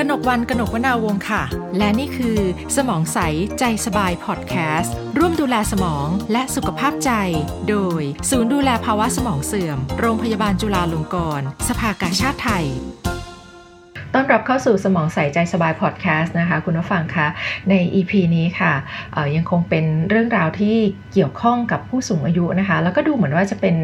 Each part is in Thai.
กนกวันกนกวนาวงค่ะ และนี่คือ สมองใสใจสบายพอดแคสต์ร่วมดูแลสมองและสุขภาพใจ โดย ศูนย์ดูแลภาวะสมองเสื่อม โรงพยาบาลจุฬาลงกรณ์สภากาชาติไทยต้อนรับเข้าสู่สมองใสใจสบายพอดแคสต์นะคะ คุณผู้ฟังคะใน EP นี้ค่ะยังคงเป็นเรื่องราวที่เกี่ยวข้องกับผู้สูงอายุนะคะ แล้วก็ดูเหมือนว่าจะเป็น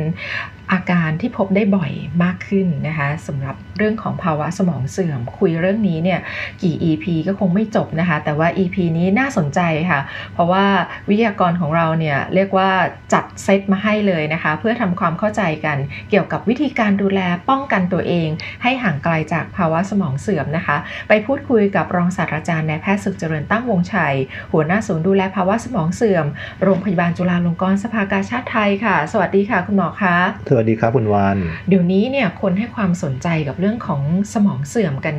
อาการที่พบได้บ่อยมากขึ้นนะคะสำหรับเรื่องของภาวะสมองเสื่อม คุยเรื่องนี้เนี่ยกี่ EP ก็คงไม่จบนะคะ แต่ว่า EP นี้น่าสนใจค่ะ เพราะว่าวิทยากรของเราเนี่ยเรียกว่าจัดเซตมาให้เลยนะคะ เพื่อทำความเข้าใจกันเกี่ยวกับวิธีการดูแลป้องกันตัวเอง ให้ห่างไกลจากภาวะสมองเสื่อมนะคะ ไปพูดคุยกับรองศาสตราจารย์นายแพทย์สุขเจริญตั้งวงชัย หัวหน้าศูนย์ดูแลภาวะสมองเสื่อม โรงพยาบาลจุฬาลงกรณ์สภากาชาติไทยค่ะ สวัสดีค่ะ คุณหมอคะวัสดีครับคุณวานเดี๋ยวนี้เนี่ยคนให้ความสนใจกับเรื่องของสมองเสื่อมกัน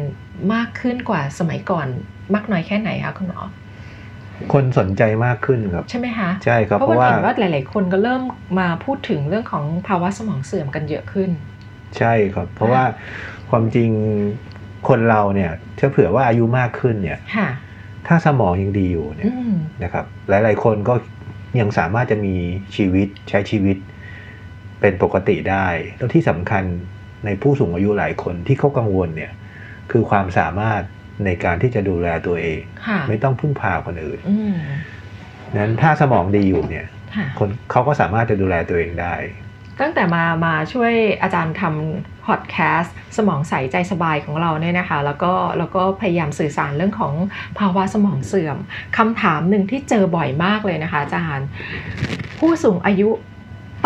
มากขึ้นกว่าสมัยก่อนมากน้อยแค่ไหนคะคุณหมอคนสนใจมากขึ้นครับ ใช่ไหมคะใช่ครับเพราะว่าเห็นว่าหลาย ๆ คนก็เริ่มมาพูดถึงเรื่องของภาวะสมองเสื่อมกันเยอะขึ้น ใช่ครับ เพราะว่าความจริงคนเราเนี่ยถ้าเผื่อว่าอายุมากขึ้นเนี่ยถ้าสมองยังดีอยู่เนี่ยนะครับ หลาย ๆ คนก็ยังสามารถจะมีชีวิตใช้ชีวิต เป็นปกติได้ แล้วที่สำคัญในผู้สูงอายุหลายคนที่เขากังวลเนี่ยคือความสามารถในการที่จะดูแลตัวเอง ไม่ต้องพึ่งพาคนอื่นนั้นถ้าสมองดีอยู่เนี่ยคนเขาก็สามารถจะดูแลตัวเองได้ ตั้งแต่มามาช่วยอาจารย์ทำพอดแคสต์สมองใสใจสบายของเราเนี่ยนะคะ แล้วก็แล้วก็พยายามสื่อสารเรื่องของภาวะสมองเสื่อมคำถามหนึ่งที่เจอบ่อยมากเลยนะคะอาจารย์ ผู้สูงอายุ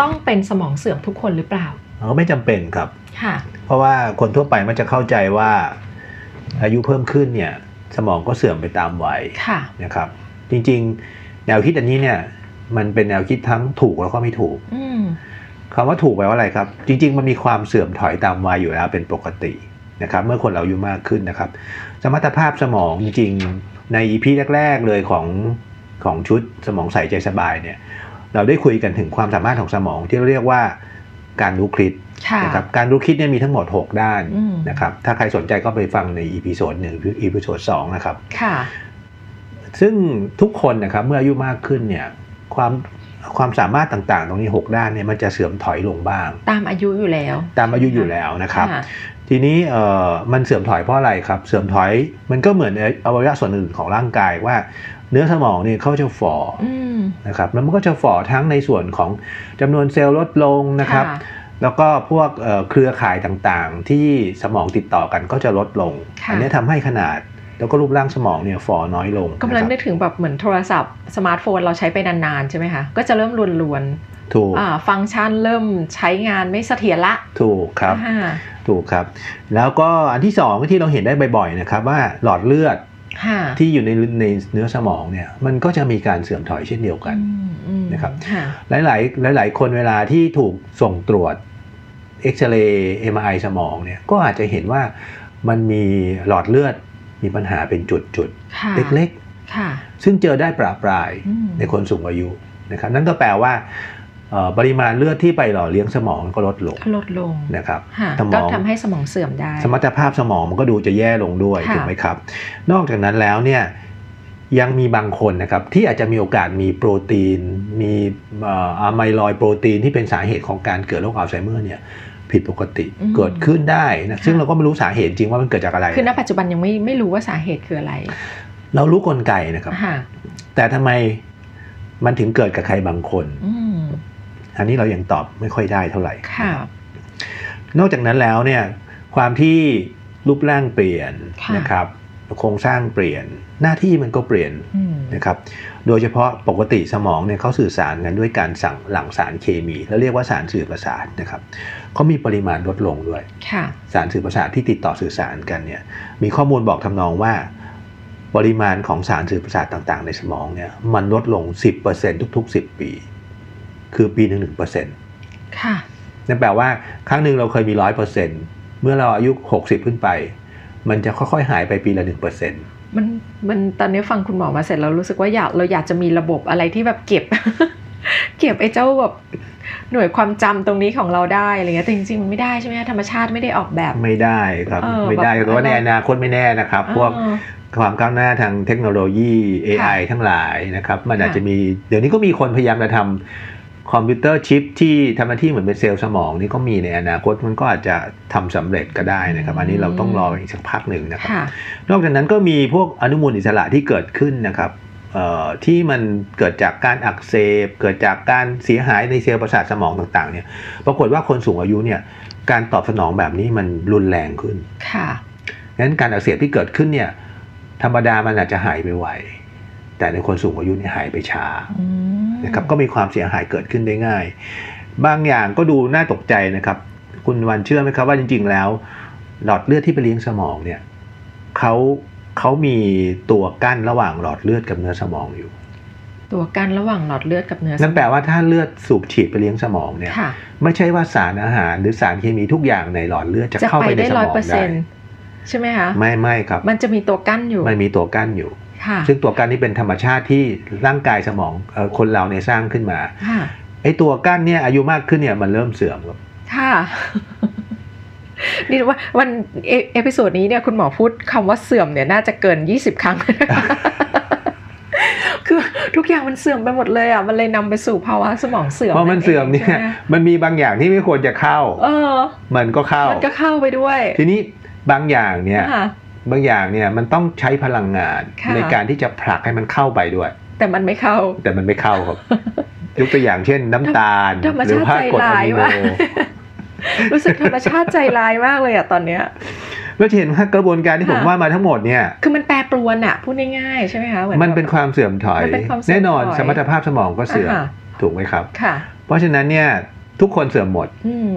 ต้องเป็นสมองเสื่อมทุกคนหรือเปล่าอ๋อไม่จำเป็นครับค่ะเพราะว่าคนทั่วไปมันจะเข้าใจว่า อายุเพิ่มขึ้นเนี่ย สมองก็เสื่อมไปตามวัยนะครับ จริงๆ แนวคิดอันนี้เนี่ย มันเป็นแนวคิดทั้งถูกแล้วก็ไม่ถูกคำว่าถูกแปลว่าอะไรครับ จริง ๆ มันมีความเสื่อมถอยตามวัยอยู่แล้วเป็นปกตินะครับ เมื่อคนเราอายุมากขึ้นนะครับ สมรรถภาพสมองจริงๆใน EP แรก ๆ เลยของของชุดสมองใสใจสบายเนี่ย เราได้คุยกันถึงความสามารถของสมองที่เราเรียกว่าการรู้คิดนะครับการรู้คิดเนี่ยมีทั้งหมด 6 ด้านนะครับถ้าใครสนใจก็ไปฟังใน episode หนึ่ง episode สองนะครับค่ะซึ่งทุกคนนะครับเมื่ออายุมากขึ้นเนี่ยความความสามารถต่างๆ ตรงนี้ 6 ด้านเนี่ยมันจะเสื่อมถอยลงบ้าง ตามอายุอยู่แล้ว ตามอายุอยู่แล้วนะครับ ทีนี้เอ่อมันเสื่อมถอยเพราะอะไรครับ เสื่อมถอยมันก็เหมือนอวัยวะส่วนอื่นของร่างกายว่า เนื้อสมองนี่เขาจะฝ่อนะครับแล้วมันก็จะฝ่อทั้งในส่วนของจำนวนเซลล์ลดลงนะครับ แล้วก็พวกเครือข่ายต่างๆ ที่สมองติดต่อกันก็จะลดลง อันนี้ทำให้ขนาดแล้วก็รูปร่างสมองเนี่ยฝ่อน้อยลงกำลังนึกถึงแบบเหมือนโทรศัพท์สมาร์ทโฟนเราใช้ไปนานๆใช่ไหมคะ ก็จะเริ่มรวนๆถูกฟังก์ชันเริ่มใช้งานไม่เสถียรละ ถูกครับ ถูกครับ แล้วก็อันที่สองที่เราเห็นได้บ่อยๆนะครับว่าหลอดเลือด ที่อยู่ในในเนื้อสมองเนี่ยมันก็จะมีการเสื่อมถอยเช่นเดียวกันนะครับหลายหลายหลายๆคนเวลาที่ถูกส่งตรวจเอ็กซเรย์ MRI สมองเนี่ยก็อาจจะเห็นว่ามันมีหลอดเลือดมีปัญหาเป็นจุดๆ เล็กๆซึ่งเจอได้ปราปรายในคนสูงอายุนะครับนั่นก็แปลว่า ปริมาณเลือดที่ไปหล่อเลี้ยงสมองก็ลดลงลดลงนะครับก็ทำให้สมองเสื่อมได้ สมรรถภาพสมองมันก็ดูจะแย่ลงด้วยถูกไหมครับ นอกจากนั้นแล้วเนี่ยยังมีบางคนนะครับที่อาจจะมีโอกาสมีโปรตีน มีอะไมลอยโปรตีนที่เป็นสาเหตุของการเกิดโรคอัลไซเมอร์เนี่ยผิดปกติเกิดขึ้นได้นะซึ่งเราก็ไม่รู้สาเหตุจริงว่ามันเกิดจากอะไร คือณปัจจุบันยังไม่ไม่รู้ว่าสาเหตุคืออะไร เรารู้กลไกนะครับ แต่ทำไมมันถึงเกิดกับใครบางคน อันนี้เรายังตอบไม่ค่อยได้เท่าไหร่นอกจากนั้นแล้วเนี่ยความที่รูปร่างเปลี่ยนนะครับโครงสร้างเปลี่ยนหน้าที่มันก็เปลี่ยนนะครับ โดยเฉพาะปกติสมองเนี่ยเขาสื่อสารกันด้วยการสั่งหลั่งสารเคมี แล้วเรียกว่าสารสื่อประสาทนะครับเขามีปริมาณลดลงด้วยสารสื่อประสาทที่ติดต่อสื่อสารกันเนี่ยมีข้อมูลบอกทำนองว่า ปริมาณของสารสื่อประสาทต่าง ๆ ในสมองเนี่ยมันลดลง 10%ทุก ๆ 10 ปี คือปีหนึ่งหนึ่งเปอร์เซ็นต์ค่ะนั่นแปลว่าครั้งหนึ่งเราเคยมีร้อยเปอร์เซ็นต์เมื่อเราอายุหกสิบขึ้นไป มันจะค่อยๆหายไปปีละหนึ่งเปอร์เซ็นต์มันมันตอนนี้ฟังคุณหมอมาเสร็จเรารู้สึกว่าอยากเราอยากจะมีระบบอะไรที่แบบเก็บ เก็บไอ้เจ้าแบบหน่วยความจำตรงนี้ของเราได้อะไรเงี้ยแต่จริงๆมันไม่ได้ใช่ไหมธรรมชาติไม่ได้ออกแบบไม่ได้ครับไม่ได้เพราะว่าในอนาคตไม่แน่นะครับ พวกความก้าวหน้าทางเทคโนโลยี AI ทั้งหลายนะครับ มันอาจจะมีเดี๋ยวนี้ก็มีคนพยายามจะทำ คอมพิวเตอร์ชิปที่ทำหน้าที่เหมือนเป็นเซลล์สมองนี่ก็มีในอนาคตมันก็อาจจะทำสำเร็จก็ได้นะครับ อันนี้เราต้องรออีกสักพักหนึ่งนะครับ นอกจากนั้นก็มีพวกอนุมูลอิสระที่เกิดขึ้นนะครับที่มันเกิดจากการอักเสบ เกิดจากการเสียหายในเซลล์ประสาทสมองต่างๆเนี่ย ปรากฏว่าคนสูงอายุเนี่ยการตอบสนองแบบนี้มันรุนแรงขึ้น ค่ะงั้นการอักเสบที่เกิดขึ้นเนี่ย ธรรมดามันอาจจะหายไปไวแต่ในคนสูงอายุเนี่ยหายไปช้า นะครับก็มีความเสียหายเกิดขึ้นได้ง่าย บางอย่างก็ดูน่าตกใจนะครับ คุณวันเชื่อไหมครับว่าจริง ๆ แล้ว หลอดเลือดที่ไปเลี้ยงสมองเนี่ยเขาเขามีตัวกั้นระหว่างหลอดเลือดกับเนื้อสมองอยู่ ตัวกั้นระหว่างหลอดเลือดกับเนื้อนั่นแปลว่าถ้าเลือดสูบฉีดไปเลี้ยงสมองเนี่ย ไม่ใช่ว่าสารอาหารหรือสารเคมีทุกอย่างในหลอดเลือดจะเข้าไปในสมองได้ใช่ไหมคะไม่ไม่ครับ มันจะมีตัวกั้นอยู่ มันมีตัวกั้นอยู่ ซึ่งตัวกั้นนี้เป็นธรรมชาติที่ร่างกายสมองคนเราเนี่ยสร้างขึ้นมาไอ้ตัวกั้นเนี่ยอายุมากขึ้นเนี่ยมันเริ่มเสื่อมครับค่ะนี่ว่า one episode นี้เนี่ยคุณหมอพูดคำว่าเสื่อมเนี่ยน่าจะเกินยี่สิบครั้ง คือทุกอย่างมันเสื่อมไปหมดเลยอะมันเลยนำไปสู่ภาวะสมองเสื่อมพอมันเสื่อมเนี่ยมันมีบางอย่างที่ไม่ควรจะเข้า เออ มันก็เข้ามันก็เข้าไปด้วย ทีนี้บางอย่างเนี่ย บางอย่างเนี่ยมันต้องใช้พลังงานในการที่จะผลักให้มันเข้าไปด้วย แต่มันไม่เข้า แต่มันไม่เข้าครับยกตัวอย่างเช่นน้ำตาลหรือว่ากรดอะมิโนรู้สึกธรรมชาติใจร้ายมากเลยอะตอนเนี้ยเราเห็นว่ากระบวนการที่ผมว่ามาทั้งหมดเนี่ย คือมันแปรปรวนอะพูดง่ายๆใช่ไหมคะมันเป็นความเสื่อมถอย แน่นอนสมรรถภาพสมองก็เสื่อมถูกไหมครับค่ะ เพราะฉะนั้นเนี่ยทุกคนเสื่อมหมด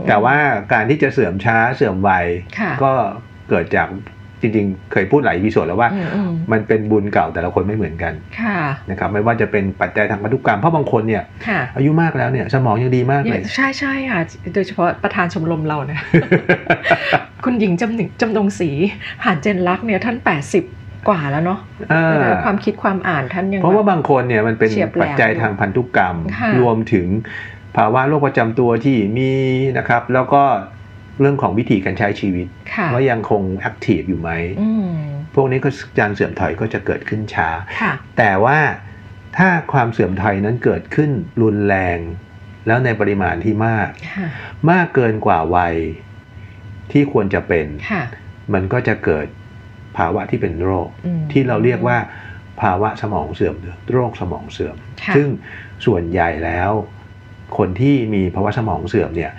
แต่ว่าการที่จะเสื่อมช้าเสื่อมไวก็เกิดจาก จริงๆ เคยพูดหลายวิโซดแล้วว่า มันเป็นบุญเก่าแต่ละคนไม่เหมือนกันนะครับไม่ว่าจะเป็นปัจจัยทางพันธุกรรมเพราะบางคนเนี่ยอายุมากแล้วเนี่ยสมองยังดีมากเลย ใช่ใช่ค่ะโดยเฉพาะประธานชมรมเราเนี่ยคุณหญิงจำหนึ่งจำดงศรีหานเจนรักเนี่ยท่านแปดสิบกว่าแล้วเนาะความคิดความอ่านท่านยังเพราะว่าบางคนเนี่ยมันเป็นปัจจัยทางพันธุกรรม รวมถึงภาวะโรคประจำตัวที่มีนะครับ แล้วก็ เรื่องของวิธีการใช้ชีวิตว่ายังคงแอคทีฟอยู่ไหมพวกนี้ก็การเสื่อมถอยก็จะเกิดขึ้นช้า แต่ว่าถ้าความเสื่อมถอยนั้นเกิดขึ้นรุนแรง แล้วในปริมาณที่มาก มากเกินกว่าวัยที่ควรจะเป็น มันก็จะเกิดภาวะที่เป็นโรค ที่เราเรียกว่าภาวะสมองเสื่อมโรคสมองเสื่อม ซึ่งส่วนใหญ่แล้ว คนที่มีภาวะสมองเสื่อมเนี่ย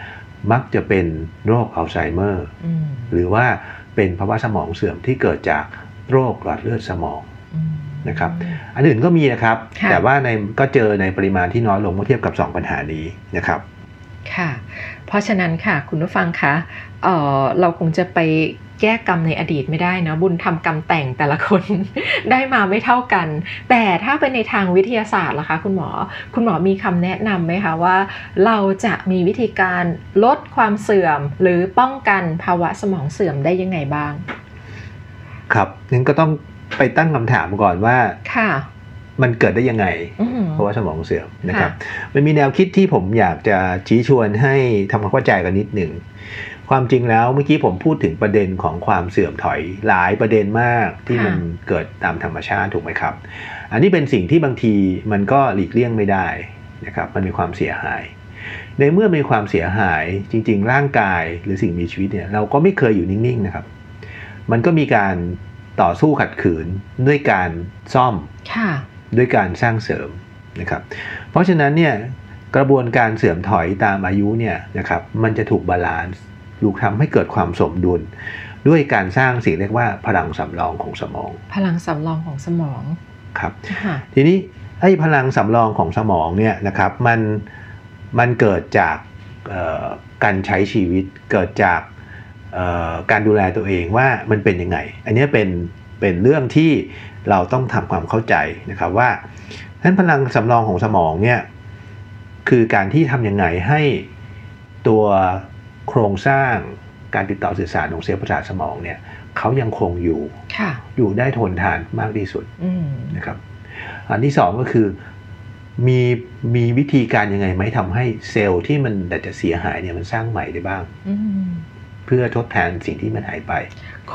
มักจะเป็นโรคอัลไซเมอร์หรือว่าเป็นภาวะสมองเสื่อมที่เกิดจากโรคหลอดเลือดสมองนะครับอันอื่นก็มีนะครับ แต่ว่าในก็เจอในปริมาณที่น้อยลงเมื่อเทียบกับ 2 ปัญหานี้นะครับค่ะ เพราะฉะนั้นค่ะ คุณผู้ฟังคะเเราคงจะไป แก้กรรมในอดีตไม่ได้นะบุญทำกรรมแต่งแต่ละคนได้มาไม่เท่ากัน แต่ถ้าเป็นในทางวิทยาศาสตร์ล่ะคะคุณหมอคุณหมอมีคำแนะนำไหมคะว่า เราจะมีวิธีการลดความเสื่อมหรือป้องกันภาวะสมองเสื่อมได้ยังไงบ้าง ครับงั้นก็ต้องไปตั้งคำถามก่อนว่าค่ะมันเกิดได้ยังไง เพราะว่าสมองเสื่อมนะครับ มันมีแนวคิดที่ผมอยากจะชี้ชวนให้ทำความเข้าใจกันนิดหนึ่ง ความจริงแล้วเมื่อกี้ผมพูดถึงประเด็นของความเสื่อมถอยหลายประเด็นมากที่มันเกิดตามธรรมชาติถูกไหมครับ อันนี้เป็นสิ่งที่บางทีมันก็หลีกเลี่ยงไม่ได้นะครับมันมีความเสียหาย ในเมื่อมีความเสียหายจริง ๆ ร่างกายหรือสิ่งมีชีวิตเนี่ยเราก็ไม่เคยอยู่นิ่งๆนะครับ มันก็มีการต่อสู้ขัดขืนด้วยการซ่อมด้วยการสร้างเสริมนะครับ เพราะฉะนั้นเนี่ยกระบวนการเสื่อมถอยตามอายุเนี่ยนะครับมันจะถูก balance ถูกทำให้เกิดความสมดุล ด้วยการสร้างสิ่งเรียกว่าพลังสำรองของสมอง พลังสำรองของสมองครับทีนี้ไอ้พลังสำรองของสมองเนี่ยนะครับมันมันเกิดจากการใช้ชีวิตเกิดจากการดูแลตัวเองว่ามันเป็นยังไง อันนี้เป็นเป็นเรื่องที่เราต้องทำความเข้าใจนะครับว่านั้นพลังสำรองของสมองเนี่ยคือการที่ทำยังไงให้ตัว โครงสร้างการติดต่อสื่อสารของเซลล์ประสาทสมองเนี่ยเขายังคงอยู่อยู่ได้ทนทานมากที่สุดนะครับ อันที่สองก็คือมีมีวิธีการยังไงไหมทำให้เซลล์ที่มันแต่จะเสียหายเนี่ยมันสร้างใหม่ได้บ้างเพื่อทดแทนสิ่งที่มันหายไป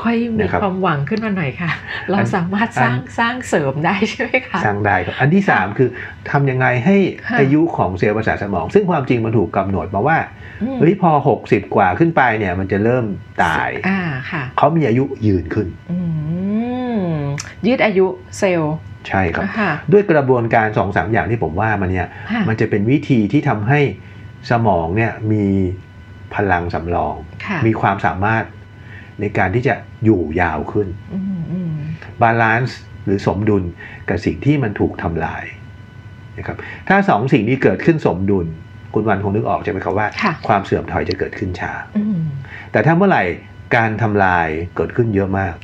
ค่อยมีความหวังขึ้นมาหน่อยค่ะ เราสามารถสร้างสร้างเสริมได้ใช่ไหมคะสร้างได้ครับอันที่สามคือทำยังไงให้อายุของเซลล์ประสาทสมอง ซึ่งความจริงมันถูกกำหนดมาว่า เฮ้ยพอหกสิบกว่าขึ้นไปเนี่ย มันจะเริ่มตายอ่าค่ะเขามีอายุยืนขึ้นยืดอายุเซลล์ใช่ครับ ด้วยกระบวนการสองสามอย่างที่ผมว่ามันเนี่ย มันจะเป็นวิธีที่ทำให้สมองเนี่ยมีพลังสำรอง มีความสามารถในการที่จะอยู่ยาวขึ้น balance หรือสมดุลกับสิ่งที่มันถูกทำลายนะครับถ้าสองสิ่งนี้เกิดขึ้นสมดุล คุณวันคงนึกออกใช่ไหมครับว่า ความเสื่อมถอยจะเกิดขึ้นช้าแต่ถ้าเมื่อไหร่การทำลายเกิดขึ้นเยอะมาก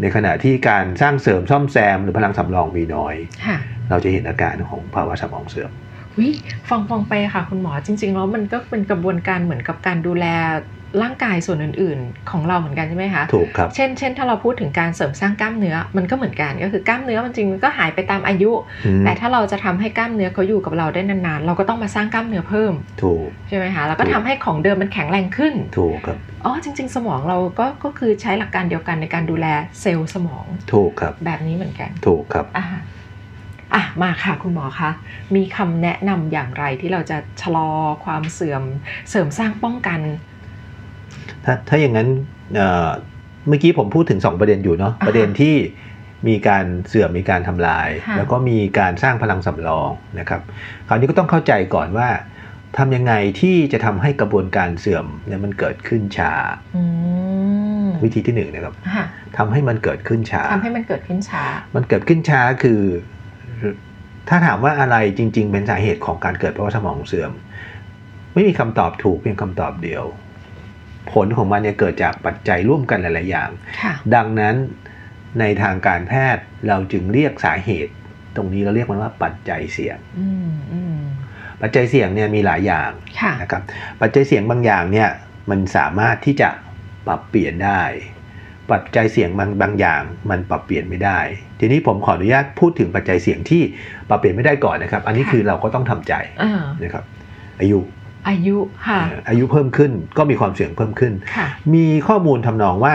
ในขณะที่การสร้างเสริมซ่อมแซมหรือพลังสำรองมีน้อย เราจะเห็นอาการของภาวะสมองเสื่อมวิฟังฟังไปค่ะคุณหมอจริงๆแล้วมันก็เป็นกระบวนการเหมือนกับการดูแล ร่างกายส่วนอื่น ๆ ของเราเหมือนกันใช่ไหมคะถูกครับเช่นเช่นถ้าเราพูดถึงการเสริมสร้างกล้ามเนื้อมันก็เหมือนกันก็คือกล้ามเนื้อมันจริงมันก็หายไปตามอายุ แต่ถ้าเราจะทำให้กล้ามเนื้อเขาอยู่กับเราได้นานๆ เราก็ต้องมาสร้างกล้ามเนื้อเพิ่มถูกใช่ไหมคะแล้วก็ทำให้ของเดิมมันแข็งแรงขึ้นถูกครับอ๋อจริง ๆ สมองเราก็ก็คือใช้หลักการเดียวกันในการดูแลเซลล์สมองถูกครับ แบบนี้เหมือนกันถูกครับอ่าอะมาค่ะคุณหมอคะมีคำแนะนำอย่างไรที่เราจะชะลอความเสื่อมเสริมสร้างป้องกัน ถ้าถ้าอย่างนั้นเมื่อกี้ผมพูดถึง 2 ประเด็นอยู่เนาะประเด็นที่มีการเสื่อมมีการทำลาย แล้วก็มีการสร้างพลังสำรองนะครับคราวนี้ก็ต้องเข้าใจก่อนว่าทำยังไงที่จะทำให้กระบวนการเสื่อมเนี่ยมันเกิดขึ้นช้าวิธีที่หนึ่งนะครับทำให้มันเกิดขึ้นช้าทำให้มันเกิดขึ้นช้า มันเกิดขึ้นช้าคือ ถ้าถามว่าอะไรจริง ๆ เป็นสาเหตุของการเกิดภาวะสมองเสื่อม ไม่มีคำตอบถูกเพียงคำตอบเดียว ผลของมันเนี่ยเกิดจากปัจจัยร่วมกันหลาย ๆ อย่าง ดังนั้นในทางการแพทย์เราจึงเรียกสาเหตุ ตรงนี้เราเรียกมันว่าปัจจัยเสี่ยงปัจจัยเสี่ยงเนี่ยมีหลายอย่างนะครับปัจจัยเสี่ยงบางอย่างเนี่ยมันสามารถที่จะปรับเปลี่ยนได้ ปัจจัยเสี่ยงบางบางอย่างมันปรับเปลี่ยนไม่ได้ ทีนี้ผมขออนุญาตพูดถึงปัจจัยเสี่ยงที่ปรับเปลี่ยนไม่ได้ก่อนนะครับ อันนี้คือเราก็ต้องทำใจนะครับอายุ อายุค่ะอายุเพิ่มขึ้นก็มีความเสี่ยงเพิ่มขึ้น มีข้อมูลทำนองว่า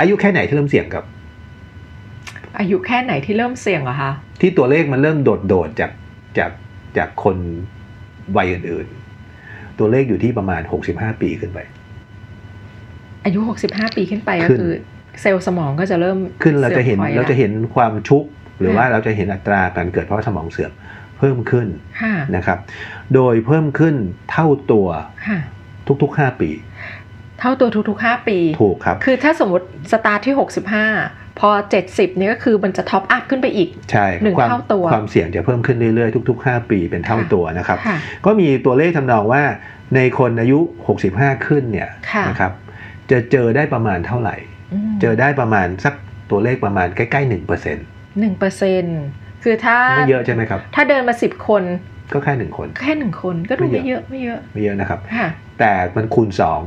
อายุแค่ไหนที่เริ่มเสี่ยงครับ อายุแค่ไหนที่เริ่มเสี่ยงอะคะที่ตัวเลขมันเริ่มโดดโดดจากจากจากคนวัยอื่นๆ ตัวเลขอยู่ที่ประมาณหกสิบห้าปีขึ้นไป อายุหกสิบห้าปีขึ้นไปก็คือ เซลล์สมองก็จะเริ่มขึ้นเราจะเห็นเราจะเห็นความชุกหรือว่าเราจะเห็นอัตราการเกิดเพราะสมองเสื่อมเพิ่มขึ้นนะครับ โดยเพิ่มขึ้นเท่าตัวทุกๆห้าปี เท่าตัวทุกๆห้าปี ถูกครับ คือถ้าสมมติสตาร์ทที่หกสิบห้าพอเจ็ดสิบนี่ก็คือมันจะ top up ขึ้นไปอีกใช่หนึ่งเท่าตัว ความเสี่ยงจะเพิ่มขึ้นเรื่อยๆ ทุกๆห้าปีเป็นเท่าตัวนะครับ ก็มีตัวเลขทำนองว่าในคนอายุหกสิบห้าขึ้นเนี่ยนะครับ จะเจอได้ประมาณเท่าไหร่ เจอได้ประมาณสักตัวเลขประมาณใกล้ๆหนึ่งเปอร์เซ็นต์หนึ่งเปอร์เซ็นต์ คือถ้าไม่เยอะใช่ไหมครับ ถ้าเดินมาสิบคนก็แค่หนึ่งคน แค่หนึ่งคนก็ดูไม่เยอะไม่เยอะไม่เยอะนะครับ แต่มันคูณสอง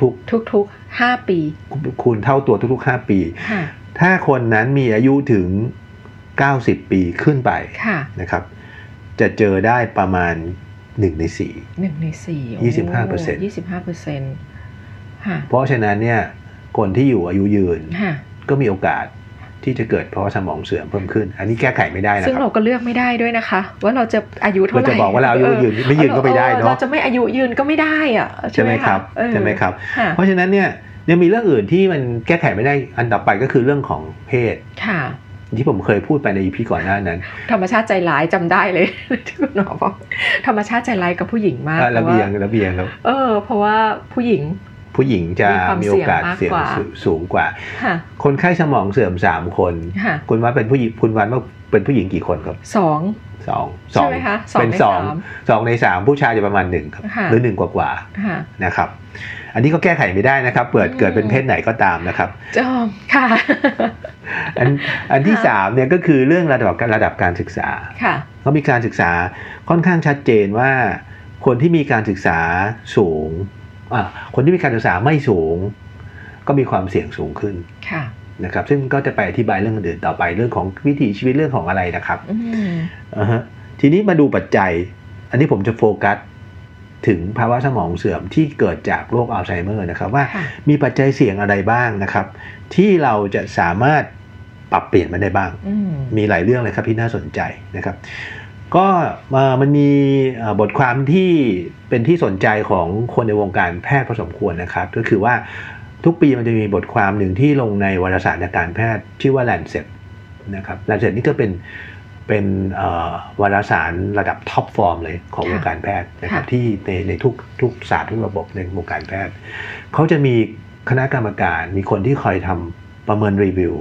ทุกๆทุกๆห้าปี คูณเท่าตัวทุกๆห้าปี ถ้าคนนั้นมีอายุถึงเก้าสิบปีขึ้นไปนะครับ จะเจอได้ประมาณหนึ่งในสี่หนึ่งในสี่ยี่สิบห้าเปอร์เซ็นต์ยี่สิบห้าเปอร์เซ็นต์เพราะฉะนั้นเนี่ยคนที่อยู่อายุยืนก็มีโอกาส ที่จะเกิดเพราะสมองเสื่อมเพิ่มขึ้น อันนี้แก้ไขไม่ได้นะครับ ซึ่งเราก็เลือกไม่ได้ด้วยนะคะ ว่าเราจะอายุเท่าไหร่เราจะบอกว่าเราอายุยืนไม่ยืนก็ไม่ได้เนาะเราจะไม่อายุยืนก็ไม่ได้อะใช่ไหมครับใช่ไหมครับ เพราะฉะนั้นเนี่ยยังมีเรื่องอื่นที่มันแก้ไขไม่ได้อันต่อไปก็คือเรื่องของเพศค่ะที่ผมเคยพูดไปในอีพีก่อนหน้านั้น ธรรมชาติใจร้ายจำได้เลยที่คุณหมอบอกธรรมชาติใจร้ายกับผู้หญิงมากระเบียงระเบียงครับ เออ เพราะว่าผู้หญิง ผู้หญิงจะมีโอกาสเสี่ยงสูงกว่า คนไข้สมองเสื่อมสามคน คุณว่าเป็นผู้หญิงคุณวันว่าเป็นผู้หญิงกี่คนครับสองสองสองเป็นสองสองในสามผู้ชายจะประมาณหนึ่งครับหรือหนึ่งกว่ากว่านะครับ อันนี้ก็แก้ไขไม่ได้นะครับเปิดเกิดเป็นเพศไหนก็ตามนะครับจอมค่ะอันอันที่สามเนี่ยก็คือเรื่องระดับระดับการศึกษาเขามีการศึกษาค่อนข้างชัดเจนว่า คนที่มีการศึกษาสูง คนที่มีการศึกษาไม่สูง ก็มีความเสี่ยงสูงขึ้นนะครับ ซึ่งก็จะไปอธิบายเรื่องอื่นต่อไปเรื่องของวิถีชีวิตเรื่องของอะไรนะครับอ่าฮะทีนี้มาดูปัจจัย อันนี้ผมจะโฟกัสถึงภาวะสมองเสื่อมที่เกิดจากโรคอัลไซเมอร์นะครับ ว่ามีปัจจัยเสี่ยงอะไรบ้างนะครับ ที่เราจะสามารถปรับเปลี่ยนมันได้บ้าง มีหลายเรื่องเลยครับที่น่าสนใจนะครับ ก็มันมีบทความที่เป็นที่สนใจของคนในวงการแพทย์พอสมควรนะครับ ก็คือว่าทุกปีมันจะมีบทความหนึ่งที่ลงในวารสารการแพทย์ชื่อว่า Lancet นะครับ Lancet นี่ก็เป็นเป็นวารสารระดับ top form เลยของวงการแพทย์นะครับที่ในในทุกทุกศาสตร์ทุกระบบในวงการแพทย์เขาจะมีคณะกรรมการมีคนที่คอยทำประเมินรีวิว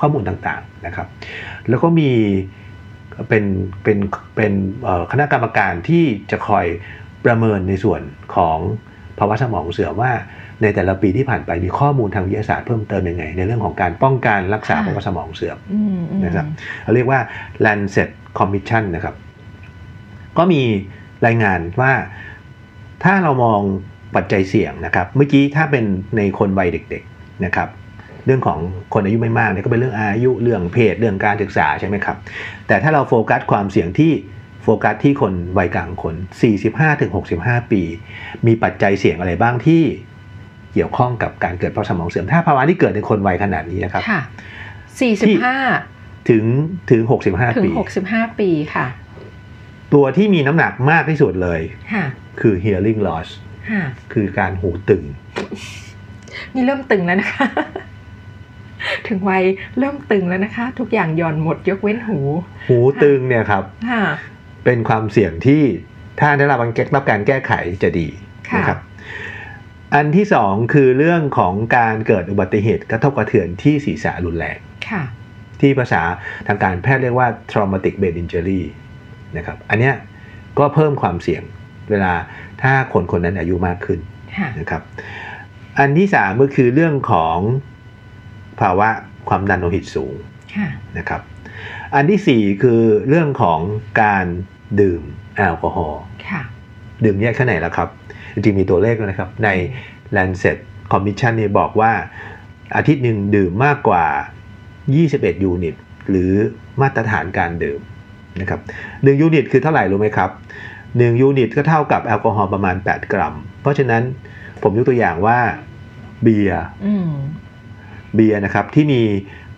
ข้อมูลต่างๆนะครับ แล้วก็มี เป็นเป็นเป็นคณะกรรมการที่จะคอยประเมินในส่วนของภาวะสมองเสื่อมว่าในแต่ละปีที่ผ่านไปมีข้อมูลทางวิทยาศาสตร์เพิ่มเติมยังไง ในเรื่องของการป้องกันรักษาภาวะสมองเสื่อมนะครับเราเรียกว่า Lancet Commission นะครับ ก็มีรายงานว่าถ้าเรามองปัจจัยเสี่ยงนะครับ เมื่อกี้ถ้าเป็นในคนวัยเด็ก ๆนะครับ เรื่องของคนอายุไม่มากเนี่ยก็เป็นเรื่องอายุเรื่องเพศเรื่องการศึกษาใช่ไหมครับ แต่ถ้าเราโฟกัสความเสี่ยงที่โฟกัสที่คนวัยกลางคน 45-65 ปี มีปัจจัยเสี่ยงอะไรบ้างที่เกี่ยวข้องกับการเกิดภาวะสมองเสื่อม ถ้าภาวะที่เกิดในคนวัยขนาดนี้นะครับค่ะสี่สิบห้าถึงถึงหกสิบห้าปีถึงหกสิบห้าปีค่ะ ตัวที่มีน้ำหนักมากที่สุดเลยคือ hearing loss คือการหูตึง นี่เริ่มตึงแล้วนะคะ ถึงวัยเริ่มตึงแล้วนะคะ ทุกอย่างหย่อนหมดยกเว้นหู หูตึงเนี่ยครับเป็นความเสี่ยงที่ถ้าได้รับการแก้ไขจะดีนะครับ อันที่สองคือเรื่องของการเกิดอุบัติเหตุกระทบกระเทือนที่ศีรษะรุนแรงที่ภาษาทางการแพทย์เรียกว่า traumatic brain injury นะครับ อันเนี้ยก็เพิ่มความเสี่ยงเวลาถ้าคนคนนั้นอายุมากขึ้นนะครับ อันที่สามก็คือเรื่องของ ภาวะความดันโลหิตสูงนะครับ อันที่สี่คือเรื่องของการดื่มแอลกอฮอล์ดื่มแยกแค่ไหนแล้วครับ จริงๆมีตัวเลขนะครับ ใน Lancet Commission นี่บอกว่าอาทิตย์หนึ่งดื่มมากกว่า 21 unit หรือมาตรฐานการดื่มนะครับ1 unit คือเท่าไหร่รู้ไหมครับ1 unit ก็เท่ากับแอลกอฮอล์ประมาณ 8 กรัม เพราะฉะนั้นผมยกตัวอย่างว่าเบียร์ เบียร์นะครับที่มี